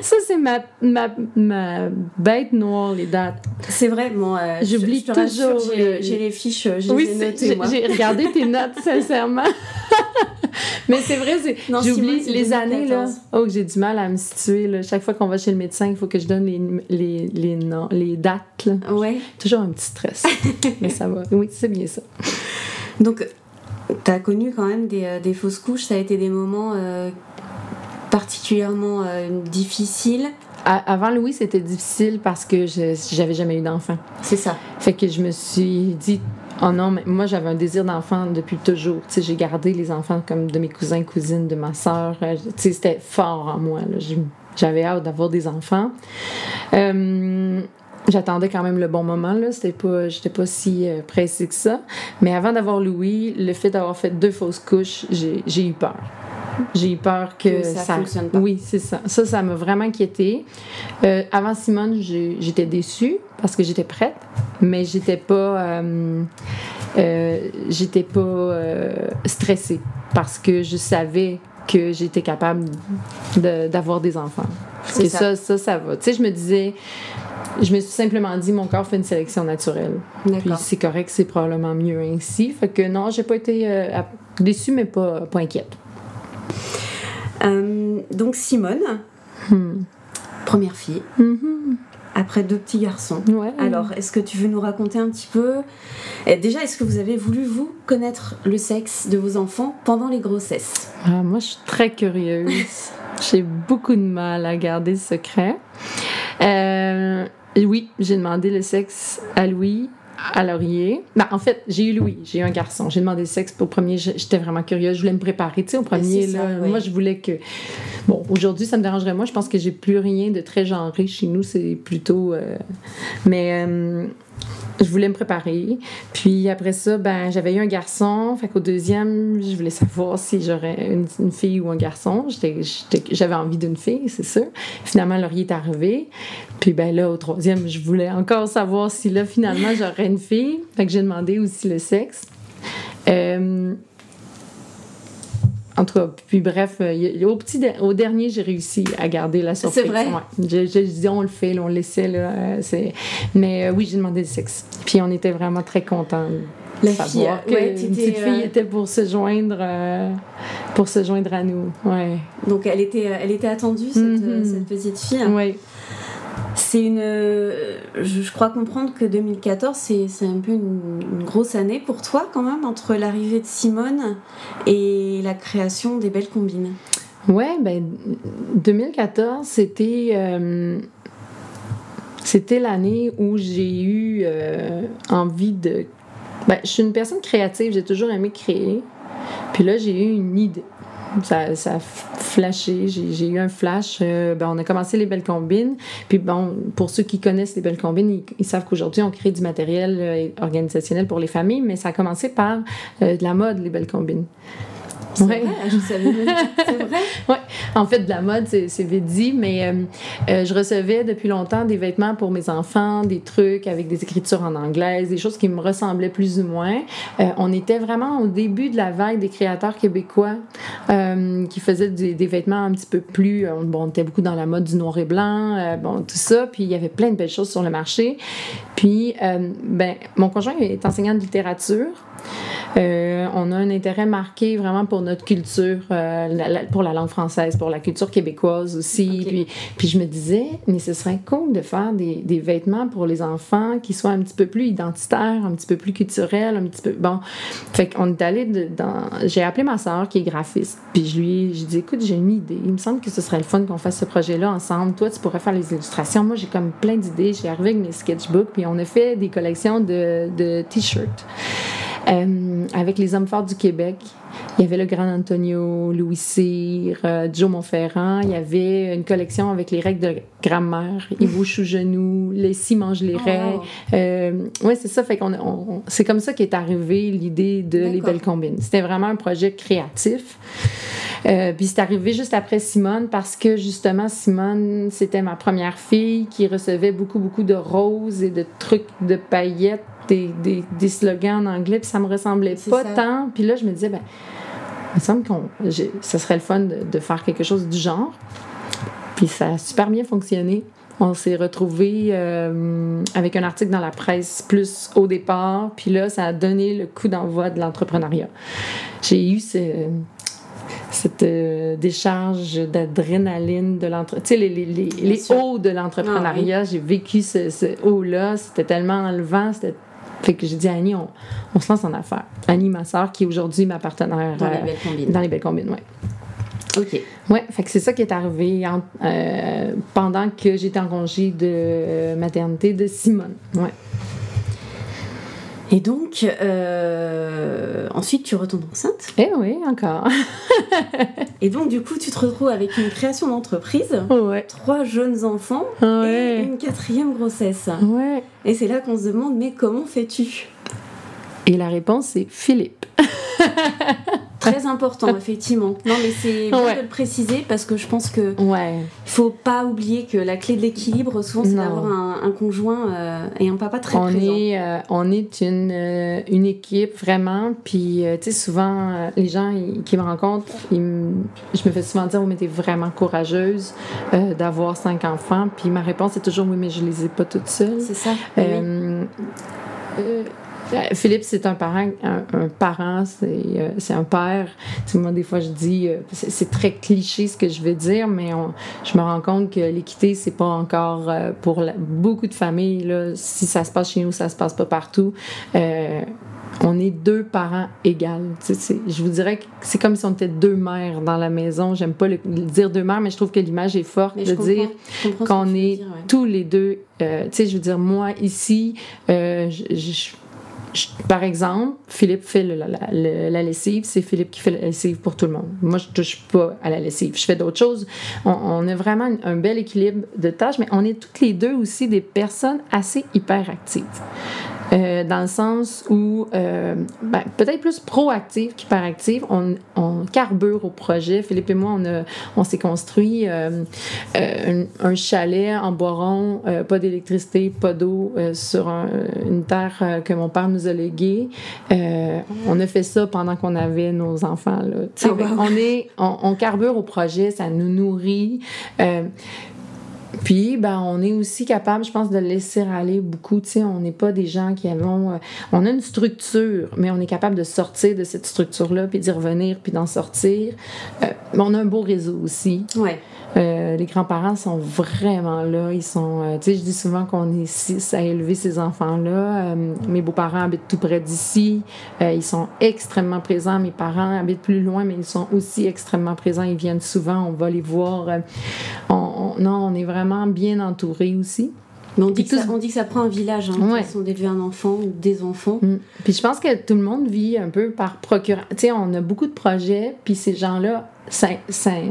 [SPEAKER 2] ça, c'est ma, ma, ma, bête noire, les dates.
[SPEAKER 1] C'est vrai, moi, euh,
[SPEAKER 2] j'oublie toujours.
[SPEAKER 1] J'ai les fiches, j'ai oui, notées.
[SPEAKER 2] J'ai regardé tes [LAUGHS] notes, sincèrement. [LAUGHS] Mais c'est vrai, j'oublie les années, là. Oh, j'ai du mal à me situer, là. Chaque fois qu'on va chez le médecin, il faut que je donne les, les, les, noms, les dates, là.
[SPEAKER 1] Ouais.
[SPEAKER 2] Toujours un petit stress. [LAUGHS] Mais ça va. Oui, c'est bien ça.
[SPEAKER 1] Donc, tu as connu quand même des, euh, des, fausses couches, ça a été des moments euh, particulièrement euh, difficiles.
[SPEAKER 2] avant Louis, c'était difficile parce que j'avais jamais eu d'enfant.
[SPEAKER 1] C'est ça.
[SPEAKER 2] Fait que je me suis dit, oh non, mais moi j'avais un désir d'enfant depuis toujours. Tu sais, j'ai gardé les enfants comme de mes cousins, cousines, de ma soeur. Tu sais, c'était fort en moi. J'avais hâte d'avoir des enfants. Euh, J'attendais quand même le bon moment, là. C'était pas, j'étais pas si euh, pressée que ça. Mais avant d'avoir Louis, le fait d'avoir fait deux fausses couches, j'ai eu peur. J'ai eu peur que,
[SPEAKER 1] ça, ça fonctionne pas.
[SPEAKER 2] Oui, c'est ça. Ça, ça m'a vraiment inquiétée. Euh, avant Simone, j'étais déçue parce que j'étais prête, mais j'étais pas, euh, j'étais pas stressée parce que je savais que j'étais capable d'avoir des enfants. C'est ça. ça, ça, ça va. Tu sais, je me disais, je me suis simplement dit, mon corps fait une sélection naturelle. Puis c'est correct, c'est probablement mieux ainsi. Fait que non, j'ai pas été euh, déçue, mais pas, pas inquiète.
[SPEAKER 1] Euh, donc Simone, hmm. première fille.
[SPEAKER 2] Mm-hmm.
[SPEAKER 1] Après deux petits garçons.
[SPEAKER 2] Ouais.
[SPEAKER 1] Alors, est-ce que tu veux nous raconter un petit peu Déjà, est-ce que vous avez voulu, vous, connaître le sexe de vos enfants pendant les grossesses?
[SPEAKER 2] Ah, Moi, je suis très curieuse. [LAUGHS] J'ai beaucoup de mal à garder ce secret. Euh, oui, j'ai demandé le sexe à Louis, à Laurier. Ben, en fait, j'ai eu Louis, j'ai eu un garçon. J'ai demandé le sexe au premier, j'étais vraiment curieuse, je voulais me préparer. Tu sais, au premier, là, moi, je voulais que. Bon, aujourd'hui, ça me dérangerait. Moi, je pense que j'ai plus rien de très genré chez nous, c'est plutôt. Euh, mais. Euh, je voulais me préparer. Puis après ça, ben, j'avais eu un garçon. Fait qu'au deuxième, je voulais savoir si j'aurais une, fille ou un garçon. J'avais envie d'une fille, c'est sûr. Finalement, Laurier est arrivé. Puis ben là, au troisième, je voulais encore savoir si là, finalement, j'aurais une fille. Fait que j'ai demandé aussi le sexe. Euh, en tout cas, puis bref, euh, au, petit au dernier, j'ai réussi à garder la surprise.
[SPEAKER 1] C'est vrai?
[SPEAKER 2] Ouais. J'ai dit, on le fait, on le laissait. Là, euh, mais euh, oui, j'ai demandé le sexe. Puis on était vraiment très contents.
[SPEAKER 1] La fille,
[SPEAKER 2] que une petite fille était pour se joindre, pour se joindre à nous. Ouais.
[SPEAKER 1] Donc elle était, elle était attendue cette, mm-hmm. cette petite fille.
[SPEAKER 2] Oui.
[SPEAKER 1] C'est une. Je, crois comprendre que 2014, c'est un peu une, grosse année pour toi, quand même, entre l'arrivée de Simone et la création des Belles Combines.
[SPEAKER 2] Ouais, ben 2014, c'était. Euh, c'était l'année où j'ai eu euh, envie de. Ben, je suis une personne créative, j'ai toujours aimé créer. Puis là, j'ai eu une idée ça, a flashé. J'ai eu un flash. Euh, ben, on a commencé les belles combines. Puis bon, pour ceux qui connaissent les belles combines, ils, savent qu'aujourd'hui, on crée du matériel euh, organisationnel pour les familles, mais ça a commencé par euh, de la mode, les belles combines.
[SPEAKER 1] C'est vrai, je savais C'est vrai. [LAUGHS]
[SPEAKER 2] ouais. En fait, de la mode, c'est vite dit, mais euh, euh, je recevais depuis longtemps des vêtements pour mes enfants, des trucs avec des écritures en anglais, des choses qui me ressemblaient plus ou moins. Euh, on était vraiment au début de la vague des créateurs québécois qui faisaient des, des, vêtements un petit peu plus. bon, on était beaucoup dans la mode du noir et blanc, bon, tout ça. Puis il y avait plein de belles choses sur le marché. Puis, ben, mon conjoint est enseignant de littérature. Euh, on a un intérêt marqué vraiment pour notre culture, euh, pour la langue française, pour la culture québécoise aussi. Puis, puis je me disais, mais ce serait cool de faire des, des, vêtements pour les enfants qui soient un petit peu plus identitaires, un petit peu plus culturels, un petit peu. Bon. Fait qu'on est allé dans. J'ai appelé ma soeur qui est graphiste. Puis je lui ai dit, écoute, j'ai une idée. Il me semble que ce serait le fun qu'on fasse ce projet-là ensemble. Toi, tu pourrais faire les illustrations. Moi, j'ai comme plein d'idées. J'ai arrivé avec mes sketchbooks. Puis on a fait des collections de, de t-shirts. Euh, avec les hommes forts du Québec. Il y avait le grand Antonio, Louis Cyr, euh, Joe Montferrand. Il y avait une collection avec les règles de grammaire, Yves genou, les six mange les raies. Oh, euh, oui, c'est ça. Fait qu'on, c'est comme ça qu'est arrivée l'idée de Les Belles Combines. C'était vraiment un projet créatif. Puis c'est arrivé juste après Simone parce que justement, Simone, c'était ma première fille qui recevait beaucoup, beaucoup de roses et de trucs de paillettes des, des, des, slogans en anglais, puis ça me ressemblait pas tant. Puis là, je me disais, ben, il me semble que ça serait le fun de, de, faire quelque chose du genre. Puis ça a super bien fonctionné. On s'est retrouvés euh, avec un article dans la presse plus au départ, puis là, ça a donné le coup d'envoi de l'entrepreneuriat. J'ai eu ce, cette euh, décharge d'adrénaline de l'entreprise. Tu sais, les, les, les, les hauts de l'entrepreneuriat, ah j'ai vécu ce, ce haut-là. C'était tellement enlevant, c'était fait que j'ai dit à Annie, on, on, se lance en affaires. Annie, ma soeur, qui est aujourd'hui ma partenaire.
[SPEAKER 1] Dans les belles combines.
[SPEAKER 2] Dans les belles combines, oui.
[SPEAKER 1] OK.
[SPEAKER 2] Oui, fait que c'est ça qui est arrivé euh, pendant que j'étais en congé de maternité de Simone. Ouais.
[SPEAKER 1] Et donc, euh, ensuite, tu retombes enceinte.
[SPEAKER 2] Eh oui, encore. [LAUGHS]
[SPEAKER 1] et donc, du coup, tu te retrouves avec une création d'entreprise,
[SPEAKER 2] ouais.
[SPEAKER 1] trois jeunes enfants
[SPEAKER 2] ouais.
[SPEAKER 1] et une quatrième grossesse.
[SPEAKER 2] Ouais.
[SPEAKER 1] Et c'est là qu'on se demande, mais comment fais-tu?
[SPEAKER 2] Et la réponse, c'est Philippe. [LAUGHS]
[SPEAKER 1] Très important, [LAUGHS] effectivement. Non, mais c'est bien de le préciser parce que je pense que
[SPEAKER 2] ouais.
[SPEAKER 1] faut pas oublier que la clé de l'équilibre, souvent, c'est d'avoir un, conjoint euh, et un papa très
[SPEAKER 2] on
[SPEAKER 1] présent.
[SPEAKER 2] Est, euh, on est une, euh, une équipe, vraiment. Puis, tu sais, souvent, les gens qui me rencontrent, je me fais souvent dire, vous m'êtes vraiment courageuse d'avoir cinq enfants. Puis ma réponse est toujours, oui, mais je les ai pas toutes seules.
[SPEAKER 1] C'est ça.
[SPEAKER 2] Euh, Philippe, c'est un parent, un, parent, euh, c'est un père. Moi, des fois, je dis, euh, c'est très cliché ce que je vais dire, mais je me rends compte que l'équité, c'est pas encore pour beaucoup de familles. Là, si ça se passe chez nous, ça se passe pas partout. on est deux parents égaux. je vous dirais que c'est comme si on était deux mères dans la maison. J'aime pas le, dire deux mères, mais je trouve que l'image est forte de dire qu'on est tous les deux. tu sais, je veux dire, moi, ici, je par exemple, Philippe fait la, lessive, c'est Philippe qui fait la lessive pour tout le monde. Moi, je touche pas à la lessive. Je fais d'autres choses. On, a vraiment un bel équilibre de tâches, mais on est toutes les deux aussi des personnes assez hyperactives. Euh, dans le sens où, euh, ben, peut-être plus proactive qu'hyperactive, on, on carbure au projet. Philippe et moi, on, a, on s'est construit euh, un, chalet en bois rond, pas d'électricité, pas d'eau, sur une terre que mon père nous a léguée. on a fait ça pendant qu'on avait nos enfants. Là. Ah, on, est, on, on, carbure au projet, ça nous nourrit. Puis, ben, on est aussi capable, je pense, de laisser aller beaucoup. Tu sais, on n'est pas des gens qui avons. Euh, on a une structure, mais on est capable de sortir de cette structure-là, puis d'y revenir, puis d'en sortir. Euh, mais on a un beau réseau aussi.
[SPEAKER 1] Ouais.
[SPEAKER 2] Euh, les grands-parents sont vraiment là. Ils sont, euh, tu sais, je dis souvent qu'on est six à élever ces enfants-là. Euh, mes beaux-parents habitent tout près d'ici. ils sont extrêmement présents. Mes parents habitent plus loin, mais ils sont aussi extrêmement présents. Ils viennent souvent. On va les voir. On, non, on est vraiment bien entourés aussi.
[SPEAKER 1] Mais on dit, que ça, on dit que ça prend un village, hein, ouais. façon d'élever un enfant ou des enfants.
[SPEAKER 2] Mm. Puis je pense que tout le monde vit un peu par procuration. Tu sais, on a beaucoup de projets, puis ces gens-là ça,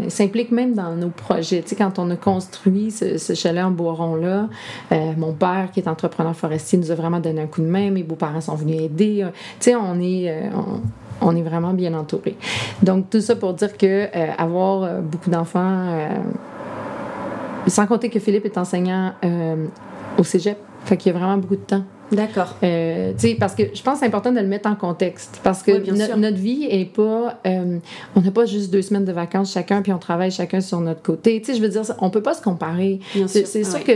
[SPEAKER 2] s'implique même dans nos projets. Tu sais, quand on a construit ce, chalet en Boiron-là, euh, mon père, qui est entrepreneur forestier, nous a vraiment donné un coup de main. Mes beaux-parents sont venus aider. Tu sais, on est... Euh, on est vraiment bien entouré. Donc, tout ça pour dire que avoir beaucoup d'enfants, sans compter que Philippe est enseignant au cégep, fait qu'il y a vraiment beaucoup de temps.
[SPEAKER 1] D'accord.
[SPEAKER 2] Euh, parce que je pense que c'est important de le mettre en contexte. Parce que notre vie est pas. Euh, on n'a pas juste deux semaines de vacances chacun, puis on travaille chacun sur notre côté. Tu sais, je veux dire, on peut pas se comparer. C'est sûr que.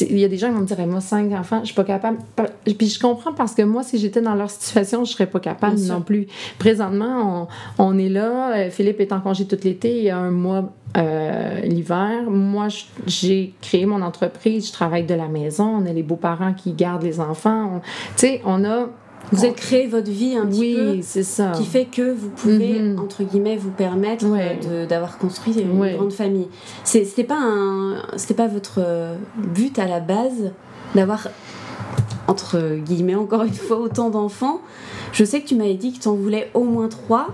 [SPEAKER 2] Il y a des gens qui vont me dire, moi, cinq enfants, je suis pas capable. Puis je comprends parce que moi, si j'étais dans leur situation, je serais pas capable non plus. Présentement, on, on est là. Euh, Philippe est en congé tout l'été. Il y a un mois euh, l'hiver. Moi, j'ai créé mon entreprise, je travaille de la maison, on a les beaux-parents qui gardent les enfants. Tu sais, on a...
[SPEAKER 1] Vous avez créé votre vie un petit
[SPEAKER 2] peu. C'est ça.
[SPEAKER 1] Qui fait que vous pouvez, mhm. entre guillemets, vous permettre d'avoir construit une grande famille. C'était pas, un, pas votre but à la base d'avoir, entre guillemets, encore une fois, autant d'enfants. Je sais que tu m'avais dit que tu en voulais au moins trois,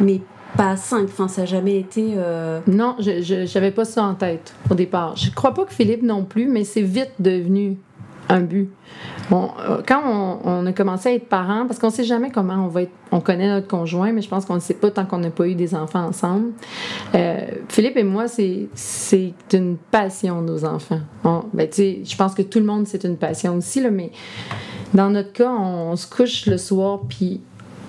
[SPEAKER 1] mais pas 5. Enfin, ça n'a jamais été. Euh,
[SPEAKER 2] non, je n'avais pas ça en tête au départ. Je crois pas que Philippe non plus, mais c'est vite devenu un but. Bon, euh, quand on, a commencé à être parents, parce qu'on sait jamais comment on va être, on connaît notre conjoint, mais je pense qu'on ne sait pas tant qu'on n'a pas eu des enfants ensemble. Euh, Philippe et moi, c'est une passion nos enfants. Bon, ben, je pense que tout le monde c'est une passion aussi là, mais dans notre cas, on se couche le soir puis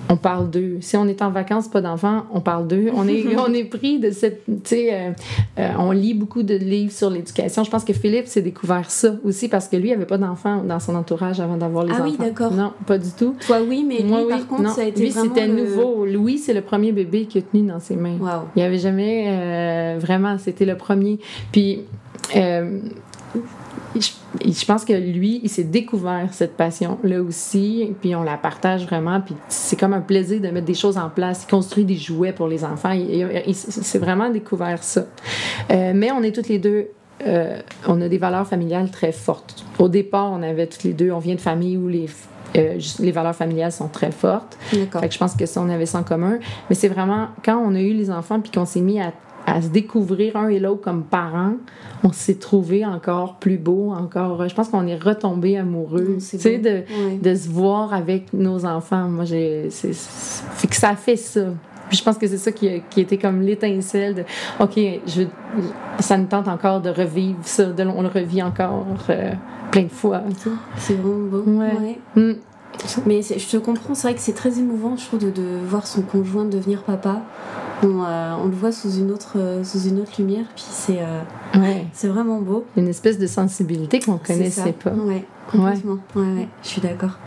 [SPEAKER 2] on parle d'eux. Si on est en vacances, pas d'enfants, on parle d'eux. On est, [LAUGHS] on est pris de cette. Tu sais, euh, euh, on lit beaucoup de livres sur l'éducation. Je pense que Philippe s'est découvert ça aussi parce que lui, il avait pas d'enfants dans son entourage avant d'avoir les enfants.
[SPEAKER 1] Ah oui, d'accord.
[SPEAKER 2] Non, pas du tout.
[SPEAKER 1] Toi, oui, mais lui, par contre, ça a été.
[SPEAKER 2] Lui, c'était nouveau. Louis, c'est le premier bébé qu'il a tenu dans ses mains.
[SPEAKER 1] Wow.
[SPEAKER 2] Il n'y avait jamais. Euh, vraiment, c'était le premier. Puis je, pense que lui, il s'est découvert cette passion-là aussi, puis on la partage vraiment, puis c'est comme un plaisir de mettre des choses en place. Il construit des jouets pour les enfants. Il, s'est vraiment découvert ça. Euh, mais on est toutes les deux euh, on a des valeurs familiales très fortes. Au départ, on avait toutes les deux, on vient de familles où les, euh, les valeurs familiales sont très fortes. Fait que je pense que ça, on avait ça en commun. Mais c'est vraiment quand on a eu les enfants puis qu'on s'est mis à à se découvrir un et l'autre comme parents, on s'est trouvé encore plus beau, encore. Je pense qu'on est retombé amoureux, tu sais, de, de, se voir avec nos enfants. Moi, j'ai. C'est que ça fait ça. Puis je pense que c'est ça qui, qui était comme l'étincelle de OK, je, ça nous tente encore de revivre ça, de, on le revit encore euh, plein de fois.
[SPEAKER 1] C'est vraiment beau. Ouais. Mm. Mais je te comprends, c'est vrai que c'est très émouvant, je trouve, de, de, voir son conjoint devenir papa. On, euh, on, le voit sous une autre, euh, sous une autre lumière, puis c'est euh, ouais. c'est vraiment beau.
[SPEAKER 2] Une espèce de sensibilité qu'on connaissait pas.
[SPEAKER 1] Ouais, complètement. Ouais. ouais, je suis d'accord.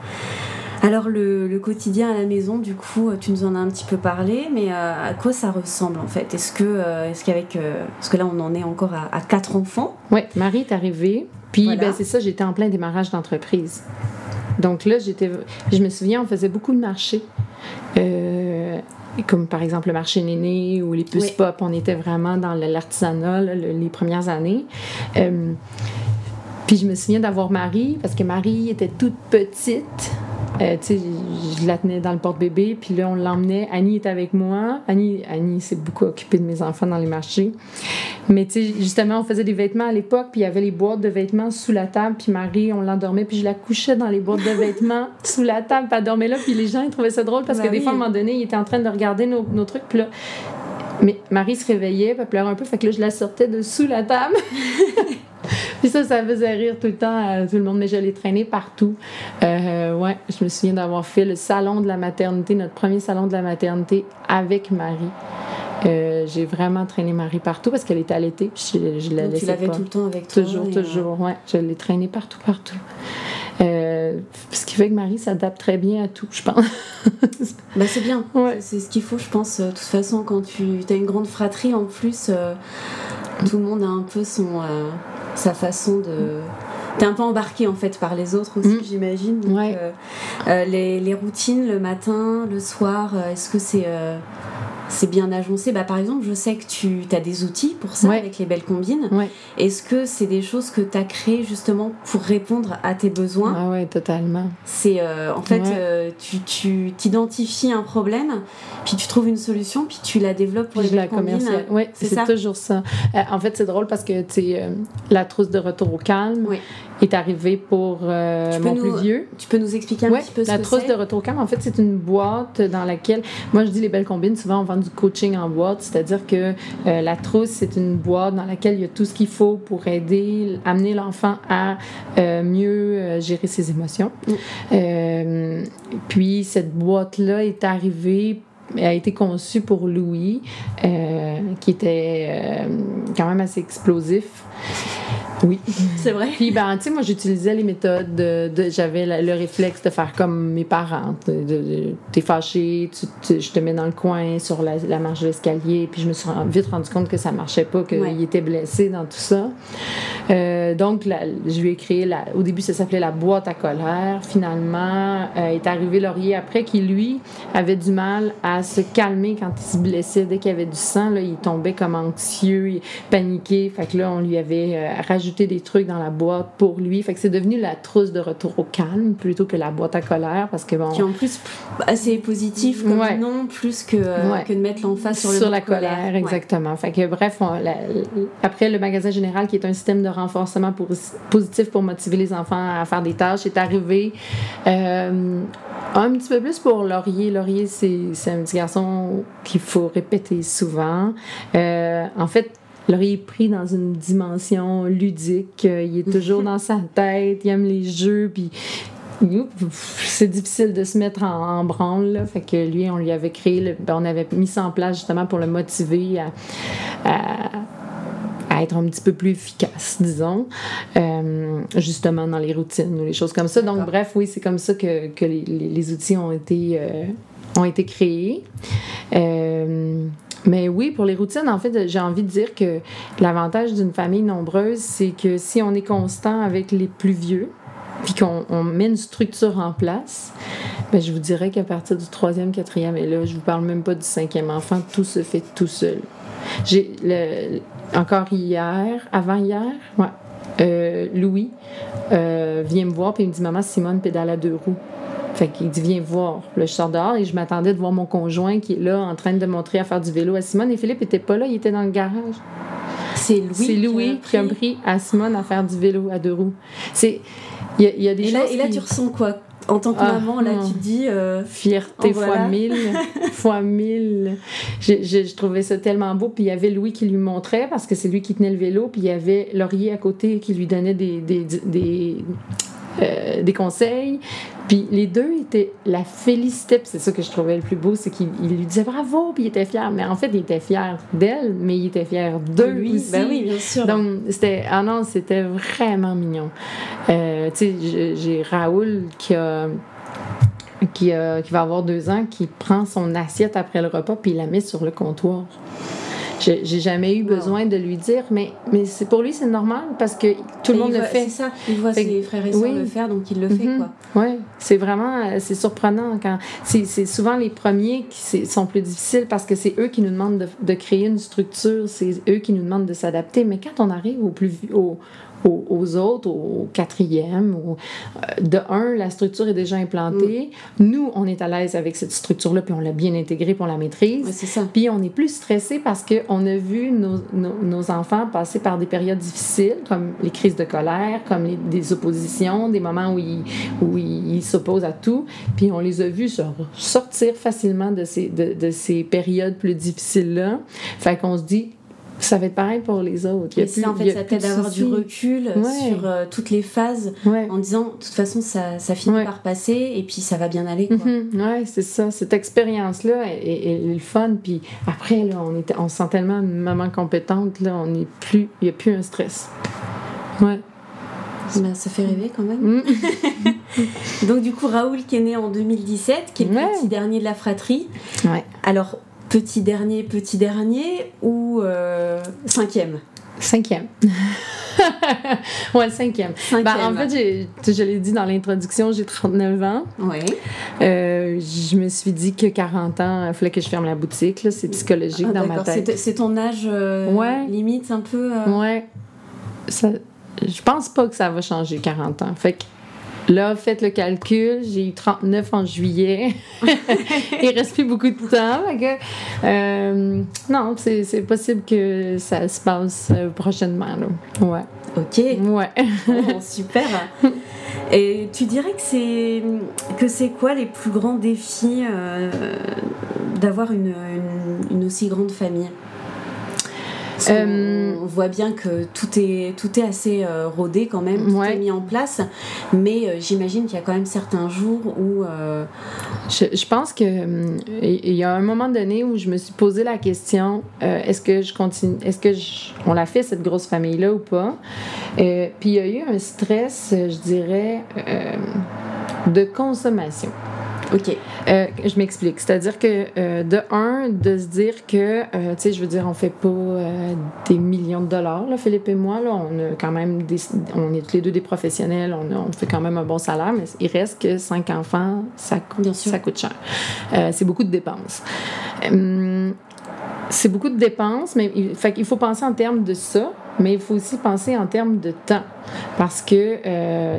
[SPEAKER 1] Alors le, le, quotidien à la maison, du coup, tu nous en as un petit peu parlé, mais à quoi ça ressemble en fait? Est-ce que, est-ce qu'avec, parce que là on en est encore à, à quatre enfants?
[SPEAKER 2] Oui, Marie est arrivée, puis ben, c'est ça, j'étais en plein démarrage d'entreprise. Donc là, j'étais, je me souviens, on faisait beaucoup de marchés. Euh, comme par exemple le marché Néné ou les puces pop, on était vraiment dans l'artisanat les premières années. Euh, puis je me souviens d'avoir Marie, parce que Marie était toute petite. Euh, je la tenais dans le porte-bébé, puis là, on l'emmenait. Annie était avec moi. Annie, Annie s'est beaucoup occupée de mes enfants dans les marchés. Mais tu sais, justement, on faisait des vêtements à l'époque, puis il y avait les boîtes de vêtements sous la table, puis Marie, on l'endormait, puis je la couchais dans les boîtes de vêtements [LAUGHS] sous la table, puis elle dormait là, puis les gens, ils trouvaient ça drôle parce que des fois, à un moment donné, ils étaient en train de regarder nos, nos trucs, puis là, mais Marie se réveillait, elle pleurait un peu, fait que là, je la sortais de sous la table. [LAUGHS] Puis ça, ça faisait rire tout le temps à tout le monde, mais je l'ai traîné partout. Euh, ouais, je me souviens d'avoir fait le salon de la maternité, notre premier salon de la maternité avec Marie. Euh, j'ai vraiment traîné Marie partout parce qu'elle était allaitée. Puis je, je la
[SPEAKER 1] Donc tu l'avais tout le temps avec toi.
[SPEAKER 2] Toujours, toujours, ouais. Je l'ai traînée partout, partout. Euh, ce qui fait que Marie s'adapte très bien à tout, je pense. [LAUGHS]
[SPEAKER 1] bah c'est bien. Ouais. C'est ce qu'il faut, je pense. De toute façon, quand tu as une grande fratrie en plus, tout le monde a un peu son sa façon de t'es un peu embarqué en fait par les autres aussi mm. j'imagine euh, euh, les, les, routines le matin le soir euh, est-ce que c'est c'est bien agencé. Bah, par exemple, je sais que tu as des outils pour ça avec les belles combines. Est-ce que c'est des choses que tu as créées justement pour répondre à tes besoins
[SPEAKER 2] Ah ouais, totalement.
[SPEAKER 1] C'est euh, en fait, euh, tu t'identifies un problème, puis tu trouves une solution, puis tu la développes pour les belles combines.
[SPEAKER 2] Oui, c'est toujours ça. Euh, en fait, c'est drôle parce que tu la trousse de retour au calme. Est arrivé pour euh, mon plus vieux.
[SPEAKER 1] Tu peux nous expliquer un petit peu ce
[SPEAKER 2] la trousse de retour calme, en fait, c'est une boîte dans laquelle, moi je dis les belles combines, souvent on vend du coaching en boîte, c'est-à-dire que euh, la trousse, c'est une boîte dans laquelle il y a tout ce qu'il faut pour aider, amener l'enfant à euh, mieux gérer ses émotions. Mm. puis cette boîte-là est arrivée a été conçue pour Louis, qui était quand même assez explosif. Oui.
[SPEAKER 1] C'est vrai.
[SPEAKER 2] Puis, ben, tu sais, moi, j'utilisais les méthodes de. J'avais le réflexe de faire comme mes parents. T'es fâché, tu, je te mets dans le coin sur la, la marche de l'escalier, puis je me suis vite rendu compte que ça marchait pas, qu'il était blessé dans tout ça. Euh, donc, je lui ai créé. La, au début, ça s'appelait la boîte à colère. Finalement, euh, est arrivé Laurier après, qui, lui, avait du mal à se calmer quand il se blessait. Dès qu'il y avait du sang, là, il tombait comme anxieux, il paniquait. Fait que là, on lui avait euh, rajouté des trucs dans la boîte pour lui. Fait que c'est devenu la trousse de retour au calme plutôt que la boîte à colère parce que bon.
[SPEAKER 1] Qui en plus assez positif comme nom, plus que, euh, que de mettre l'emphase sur,
[SPEAKER 2] sur la colère. exactement. Fait que bref, après le magasin général qui est un système de renforcement pour, positif pour motiver les enfants à faire des tâches est arrivé. Euh, un petit peu plus pour Laurier. Laurier, c'est un petit garçon qu'il faut répéter souvent. Euh, en fait, Laurie est pris dans une dimension ludique. Euh, il est toujours dans sa tête. Il aime les jeux. Puis c'est difficile de se mettre en, branle. Fait que lui, on lui avait créé, ben, on avait mis ça en place justement pour le motiver à, être un petit peu plus efficace, disons, euh, justement dans les routines ou les choses comme ça. Donc, bref, oui, c'est comme ça que, que les, les, outils ont été, euh, ont été créés. Mais oui, pour les routines, en fait, j'ai envie de dire que l'avantage d'une famille nombreuse, c'est que si on est constant avec les plus vieux, puis qu'on met une structure en place, ben, je vous dirais qu'à partir du troisième, quatrième, et là, je vous parle même pas du cinquième enfant, tout se fait tout seul. J'ai encore hier, avant hier, euh, Louis euh, vient me voir il me dit Maman, Simone pédale à deux roues. Fait qu'il dit Viens voir. Là, je sors dehors et je m'attendais de voir mon conjoint qui est là en train de montrer à faire du vélo à Simone. Et Philippe n'était pas là, il était dans le garage.
[SPEAKER 1] C'est Louis,
[SPEAKER 2] C'est Louis qui a, pris... à Simone à faire du vélo à deux roues. C'est. Il y, a des
[SPEAKER 1] et
[SPEAKER 2] choses. Là,
[SPEAKER 1] et là, tu ressens quoi? En tant que ah, maman, là, tu dis. Euh,
[SPEAKER 2] Fierté [LAUGHS] fois mille. fois mille. Je, trouvais ça tellement beau. Puis il y avait Louis qui lui montrait parce que c'est lui qui tenait le vélo. Puis il y avait Laurier à côté qui lui donnait des, des, des, euh, des conseils. Puis les deux étaient la félicité, c'est ça que je trouvais le plus beau, c'est qu'il lui disait bravo, puis il était fier. Mais en fait, il était fier d'elle, mais il était fier d'eux lui, aussi.
[SPEAKER 1] Ben oui, bien sûr.
[SPEAKER 2] Donc, c'était, ah non, c'était vraiment mignon. Euh, tu sais, j'ai Raoul qui a qui, qui, va avoir deux ans, qui prend son assiette après le repas puis il la met sur le comptoir. J'ai jamais eu besoin de lui dire, mais, mais c'est pour lui, c'est normal parce que tout le monde le fait.
[SPEAKER 1] C'est ça, il voit ses frères et sœurs le faire, donc il le fait, mm-hmm.
[SPEAKER 2] quoi. Oui, c'est vraiment, euh, c'est surprenant quand. C'est souvent les premiers qui sont plus difficiles parce que c'est eux qui nous demandent de, de créer une structure, c'est eux qui nous demandent de s'adapter. Mais quand on arrive au plus, au, aux, autres, au quatrième. Euh, de un, la structure est déjà implantée. Mm. Nous, on est à l'aise avec cette structure-là, puis on l'a bien intégrée, puis on la maîtrise.
[SPEAKER 1] c'est ça.
[SPEAKER 2] Puis on est plus stressé parce qu'on a vu nos, nos, enfants passer par des périodes difficiles, comme les crises de colère, comme les, des oppositions, des moments où ils où ils s'opposent à tout. Puis on les a vus sortir facilement de ces, de, de ces périodes plus difficiles-là. Fait qu'on se dit, ça va être pareil pour les autres.
[SPEAKER 1] Il y a en fait, ça t'aide d'avoir du recul sur euh, toutes les phases en disant, de toute façon, ça, ça finit par passer et puis ça va bien aller. Quoi.
[SPEAKER 2] Mhm. Oui, c'est ça. Cette expérience-là est, le fun. Puis après, là, on, était, on se sent tellement une maman compétente, là, on n'est plus, il n'y a plus un stress. Ouais.
[SPEAKER 1] Ben, ça fait rêver quand même. Mm. [LAUGHS] Donc du coup, Raoul qui est né en 2017, qui est le petit dernier de la fratrie.
[SPEAKER 2] Ouais.
[SPEAKER 1] Alors, petit dernier, petit dernier ou euh, cinquième?
[SPEAKER 2] Cinquième. [LAUGHS] ouais, cinquième. Ben, en fait, je l'ai dit dans l'introduction, j'ai 39 ans.
[SPEAKER 1] Oui.
[SPEAKER 2] Euh, je me suis dit que 40 ans, il fallait que je ferme la boutique. C'est psychologique ah, dans ma tête.
[SPEAKER 1] C'est ton âge euh, limite un peu?
[SPEAKER 2] Ouais. Ça, je pense pas que ça va changer 40 ans. Fait que Là, faites le calcul, j'ai eu 39 en juillet. [LAUGHS] Il reste plus beaucoup de temps. euh, non, c'est possible que ça se passe euh, prochainement. Là. Ouais.
[SPEAKER 1] Ok.
[SPEAKER 2] Ouais.
[SPEAKER 1] Oh, super. [LAUGHS] Et tu dirais que c'est que c'est quoi les plus grands défis euh, d'avoir une, une, aussi grande famille? Euh, on, voit bien que tout est, tout est assez euh, rodé quand même, tout est mis en place, mais j'imagine qu'il y a quand même certains jours où...
[SPEAKER 2] Je, je, pense que il y a un moment donné où je me suis posé la question, est-ce que je continue, est-ce que on l'a fait cette grosse famille-là ou pas? puis il y a eu un stress, je dirais, de consommation.
[SPEAKER 1] OK.
[SPEAKER 2] Euh, je m'explique. C'est-à-dire que, euh, de un, de se dire que, euh, tu sais, je veux dire, on fait pas des millions de dollars, là, Philippe et moi, là. On a quand même des, on est tous les deux des professionnels, on, on fait quand même un bon salaire, mais il reste que cinq enfants, ça, ça coûte cher. c'est beaucoup de dépenses. Hum, c'est beaucoup de dépenses, mais il, fait il faut penser en termes de ça, mais il faut aussi penser en termes de temps. Parce que,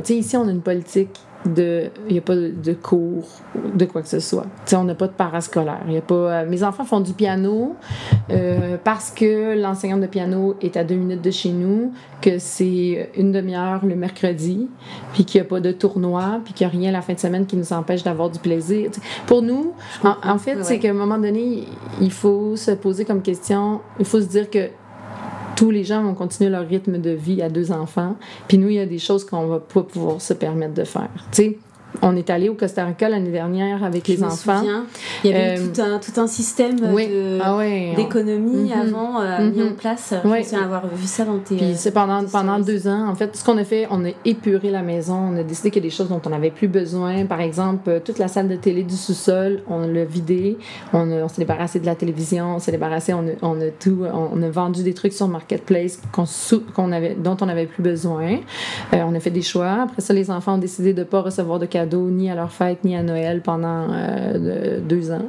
[SPEAKER 2] tu sais, ici, on a une politique de il n'y a pas de cours de quoi que ce soit. Sais on n'a pas de parascolaire il y a pas euh, mes enfants font du piano euh, parce que l'enseignante de piano est à deux minutes de chez nous que c'est une demi-heure le mercredi puis qu'il n'y a pas de tournoi puis qu'il n'y a rien la fin de semaine qui nous empêche d'avoir du plaisir. Pour nous en, fait c'est qu'à un moment donné il faut se poser comme question il faut se dire que tous les gens vont continuer leur rythme de vie à deux enfants. Puis nous, il y a des choses qu'on va pas pouvoir se permettre de faire. Tu sais, on est allé au Costa Rica l'année dernière avec les enfants.
[SPEAKER 1] Il y avait euh, tout, un, tout un système ah d'économie mhm. avant euh, mis en mhm. place. Je oui. avoir vu ça dans tes.
[SPEAKER 2] Puis c'est pendant, pendant deux ans. En fait, ce qu'on a fait, on a épuré la maison. On a décidé qu'il y a des choses dont on n'avait plus besoin. Par exemple, euh, toute la salle de télé du sous-sol, on l'a vidée. On, on s'est débarrassé de la télévision. On s'est débarrassé. On a, on a, tout. On a vendu des trucs sur Marketplace qu'on avait, dont on n'avait plus besoin. on a fait des choix. Après ça, les enfants ont décidé de ne pas recevoir de cadeaux ni à leur fête ni à Noël pendant euh, deux ans.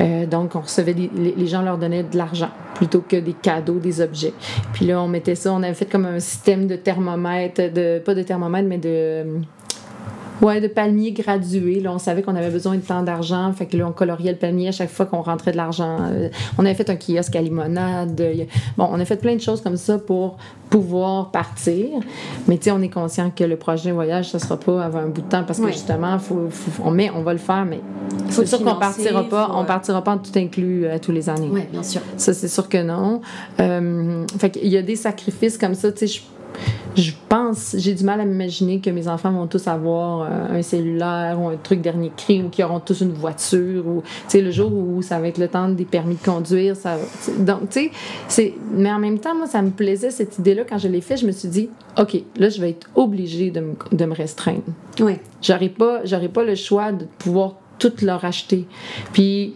[SPEAKER 2] Euh, donc, on recevait les, gens leur donnaient de l'argent plutôt que des cadeaux, des objets. Puis là, on mettait ça, on avait fait comme un système de thermomètre, de, pas de thermomètre, mais de Ouais, de palmiers gradués. Là, on savait qu'on avait besoin de tant d'argent. Fait que là, on coloriait le palmier à chaque fois qu'on rentrait de l'argent. Euh, on avait fait un kiosque à limonade. Bon, on a fait plein de choses comme ça pour pouvoir partir. Mais tu sais, on est conscient que le prochain voyage, ça sera pas avant un bout de temps parce que justement, faut, on, met, on va le faire, mais c'est sûr qu'on partira pas, on partira pas en tout inclus à euh, tous les années.
[SPEAKER 1] Oui, bien sûr.
[SPEAKER 2] Ça, c'est sûr que non. Euh, fait qu'il y a des sacrifices comme ça. Tu sais, je pense, j'ai du mal à m'imaginer que mes enfants vont tous avoir euh, un cellulaire ou un truc dernier cri ou qu'ils auront tous une voiture ou, tu sais, le jour où ça va être le temps des permis de conduire, ça Donc, tu sais, c'est... Mais en même temps, moi, ça me plaisait, cette idée-là, quand je l'ai fait, je me suis dit, OK, là, je vais être obligée de me, de me restreindre.
[SPEAKER 1] Oui.
[SPEAKER 2] J'aurais pas, pas le choix de pouvoir tout leur acheter. Puis,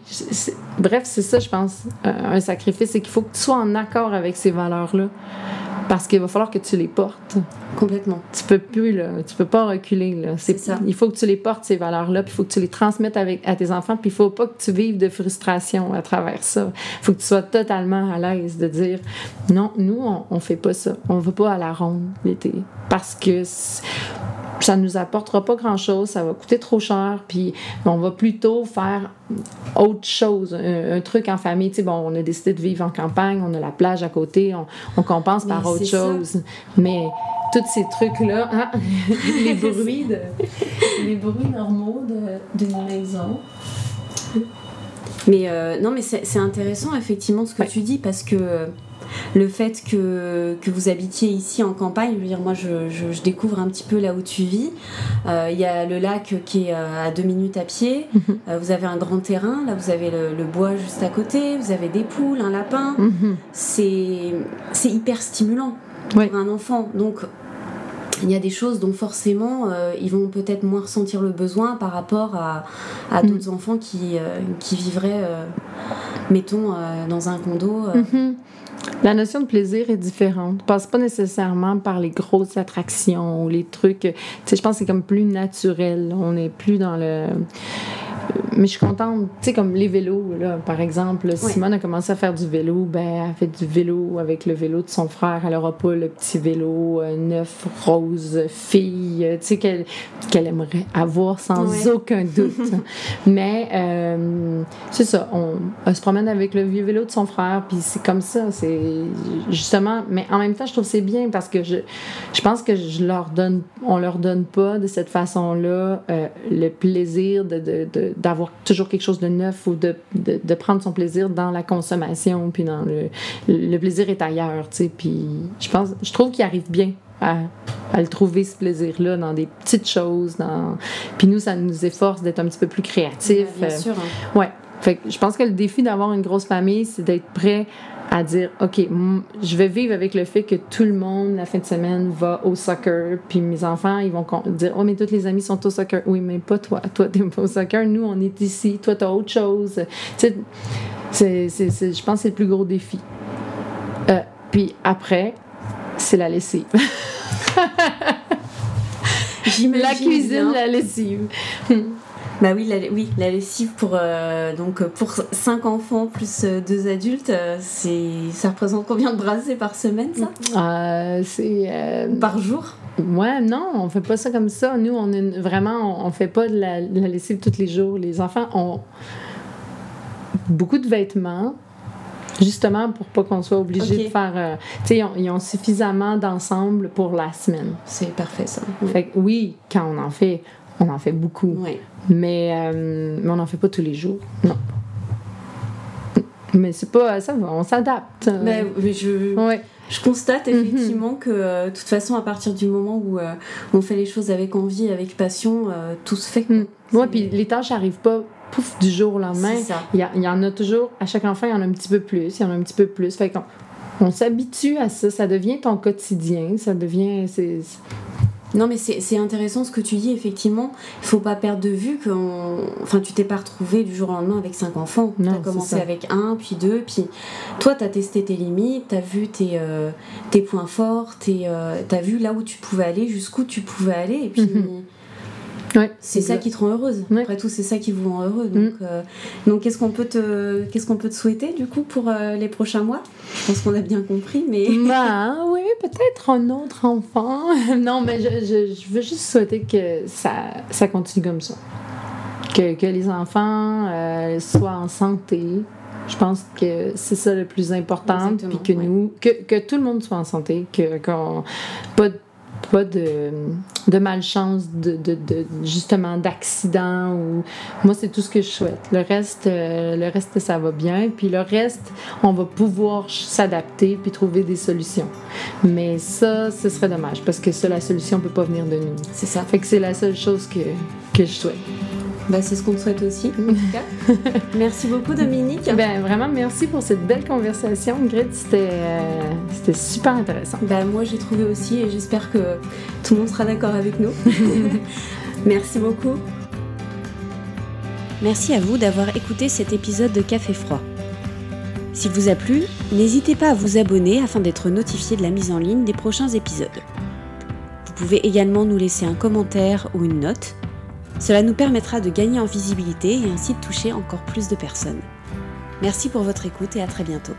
[SPEAKER 2] bref, c'est ça, je pense, un sacrifice, c'est qu'il faut que tu sois en accord avec ces valeurs-là parce qu'il va falloir que tu les portes.
[SPEAKER 1] Complètement.
[SPEAKER 2] Tu peux plus, là. Tu peux pas reculer, là. C'est ça. Il faut que tu les portes, ces valeurs-là, puis il faut que tu les transmettes avec, à tes enfants, puis il faut pas que tu vives de frustration à travers ça. Il faut que tu sois totalement à l'aise de dire non, nous, on, on fait pas ça. On va pas à la ronde l'été. Parce que ça nous apportera pas grand-chose, ça va coûter trop cher, puis on va plutôt faire autre chose, un, truc en famille. Tu sais, bon, on a décidé de vivre en campagne, on a la plage à côté, on, on compense par autre chose. Mais tous ces trucs-là, hein, [LAUGHS] les [LAUGHS] bruits de, les bruits normaux d'une maison.
[SPEAKER 1] Mais euh, non, mais c'est intéressant effectivement ce que tu dis parce que le fait que, que, vous habitiez ici en campagne, je veux dire, moi je, je, découvre un petit peu là où tu vis. Euh, il y a le lac qui est euh, à deux minutes à pied. Mhm. Euh, vous avez un grand terrain, là vous avez le, bois juste à côté, vous avez des poules, un lapin. Mhm. C'est hyper stimulant pour un enfant. Donc il y a des choses dont forcément ils vont peut-être moins ressentir le besoin par rapport à, à mhm. d'autres enfants qui, qui vivraient, mettons, dans un condo.
[SPEAKER 2] La notion de plaisir est différente. passe pas nécessairement par les grosses attractions ou les trucs. Tu je pense que c'est comme plus naturel. On n'est plus dans le. Mais je suis contente, tu sais, comme les vélos, là, par exemple. Simone a commencé à faire du vélo, ben, elle fait du vélo avec le vélo de son frère. Elle n'aura pas le petit vélo euh, neuf, rose, fille, tu sais, qu'elle aimerait avoir sans aucun doute. [LAUGHS] mais euh, c'est ça, on, elle se promène avec le vieux vélo de son frère, puis c'est comme ça. C'est justement, mais en même temps, je trouve c'est bien parce que je, je pense que je leur donne, on leur donne pas de cette façon-là euh, le plaisir de, toujours quelque chose de neuf ou de, de, prendre son plaisir dans la consommation, puis dans le, le plaisir est ailleurs, tu sais. Puis je pense, je trouve qu'il arrive bien à, à, le trouver, ce plaisir-là, dans des petites choses. Dans... Puis nous, ça nous efforce d'être un petit peu plus créatifs.
[SPEAKER 1] bien sûr. Hein.
[SPEAKER 2] Ouais. Fait que je pense que le défi d'avoir une grosse famille, c'est d'être prêt à dire OK, je vais vivre avec le fait que tout le monde la fin de semaine va au soccer, puis mes enfants ils vont dire oh mais tous les amis sont au soccer. Oui, mais pas toi. Toi t'es pas au soccer. Nous on est ici. Toi t'as autre chose. Tu sais, je pense que c'est le plus gros défi. Euh, puis après, c'est la lessive. [LAUGHS] la cuisine, la lessive.
[SPEAKER 1] Bah oui, la, oui, la lessive pour, euh, donc pour 5 enfants plus 2 euh, adultes, euh, c'est ça représente combien de brassées par semaine,
[SPEAKER 2] ça? C'est...
[SPEAKER 1] Par jour?
[SPEAKER 2] Ouais, non, on fait pas ça comme ça. Nous, on est vraiment, on, fait pas de la, lessive tous les jours. Les enfants ont beaucoup de vêtements, justement pour pas qu'on soit obligé de faire. tu sais, ils, ont suffisamment d'ensemble pour la semaine.
[SPEAKER 1] C'est parfait ça.
[SPEAKER 2] Fait oui, quand on en fait, on en fait beaucoup. Mais, euh, mais on n'en fait pas tous les jours. Non. Mais c'est pas ça, on s'adapte.
[SPEAKER 1] Mais, je, je constate mhm. effectivement que euh, de toute façon, à partir du moment où euh, on fait les choses avec envie, avec passion, tout se fait.
[SPEAKER 2] Oui, puis les tâches n'arrivent pas pouf du jour au lendemain. Il y, il y, en a toujours, à chaque enfant, il y en a un petit peu plus, il y en a un petit peu plus. Fait qu'on on, s'habitue à ça, ça devient ton quotidien, ça devient.
[SPEAKER 1] Non, mais c'est intéressant ce que tu dis, effectivement. Il faut pas perdre de vue que enfin, tu t'es pas retrouvé du jour au lendemain avec cinq enfants. Tu as commencé avec un, puis deux, puis toi, tu as testé tes limites, tu as vu tes, euh, tes points forts, euh, tu as vu là où tu pouvais aller, jusqu'où tu pouvais aller, et puis. C'est ça qui te rend heureuse. Après tout, c'est ça qui vous rend heureux. Donc, mm. euh, donc qu'est-ce qu'on peut te, qu'est-ce qu'on peut te souhaiter du coup pour euh, les prochains mois? Je pense qu'on a bien compris, mais. [LAUGHS]
[SPEAKER 2] bah oui, peut-être un autre enfant. [LAUGHS] non, mais je, je, veux juste souhaiter que ça, ça continue comme ça, que, que les enfants euh, soient en santé. Je pense que c'est ça le plus important, puis que nous, que, que, tout le monde soit en santé, que qu'on pas pas de, de malchance, de, de, de justement d'accident. Ou... Moi, c'est tout ce que je souhaite. Le reste, euh, le reste, ça va bien. Puis le reste, on va pouvoir s'adapter puis trouver des solutions. Mais ça, ce serait dommage parce que ça, la solution ne peut pas venir de nous.
[SPEAKER 1] C'est ça.
[SPEAKER 2] Fait que c'est la seule chose que, que je souhaite.
[SPEAKER 1] Bah, c'est ce qu'on te souhaite aussi, en tout cas. [LAUGHS] merci beaucoup, Dominique.
[SPEAKER 2] Ben, vraiment, merci pour cette belle conversation. C'était, euh, c'était super intéressant.
[SPEAKER 1] Bah, moi, j'ai trouvé aussi et j'espère que tout le monde sera d'accord avec nous. [LAUGHS] merci beaucoup. Merci à vous d'avoir écouté cet épisode de Café Froid. S'il vous a plu, n'hésitez pas à vous abonner afin d'être notifié de la mise en ligne des prochains épisodes. Vous pouvez également nous laisser un commentaire ou une note cela nous permettra de gagner en visibilité et ainsi de toucher encore plus de personnes. Merci pour votre écoute et à très bientôt.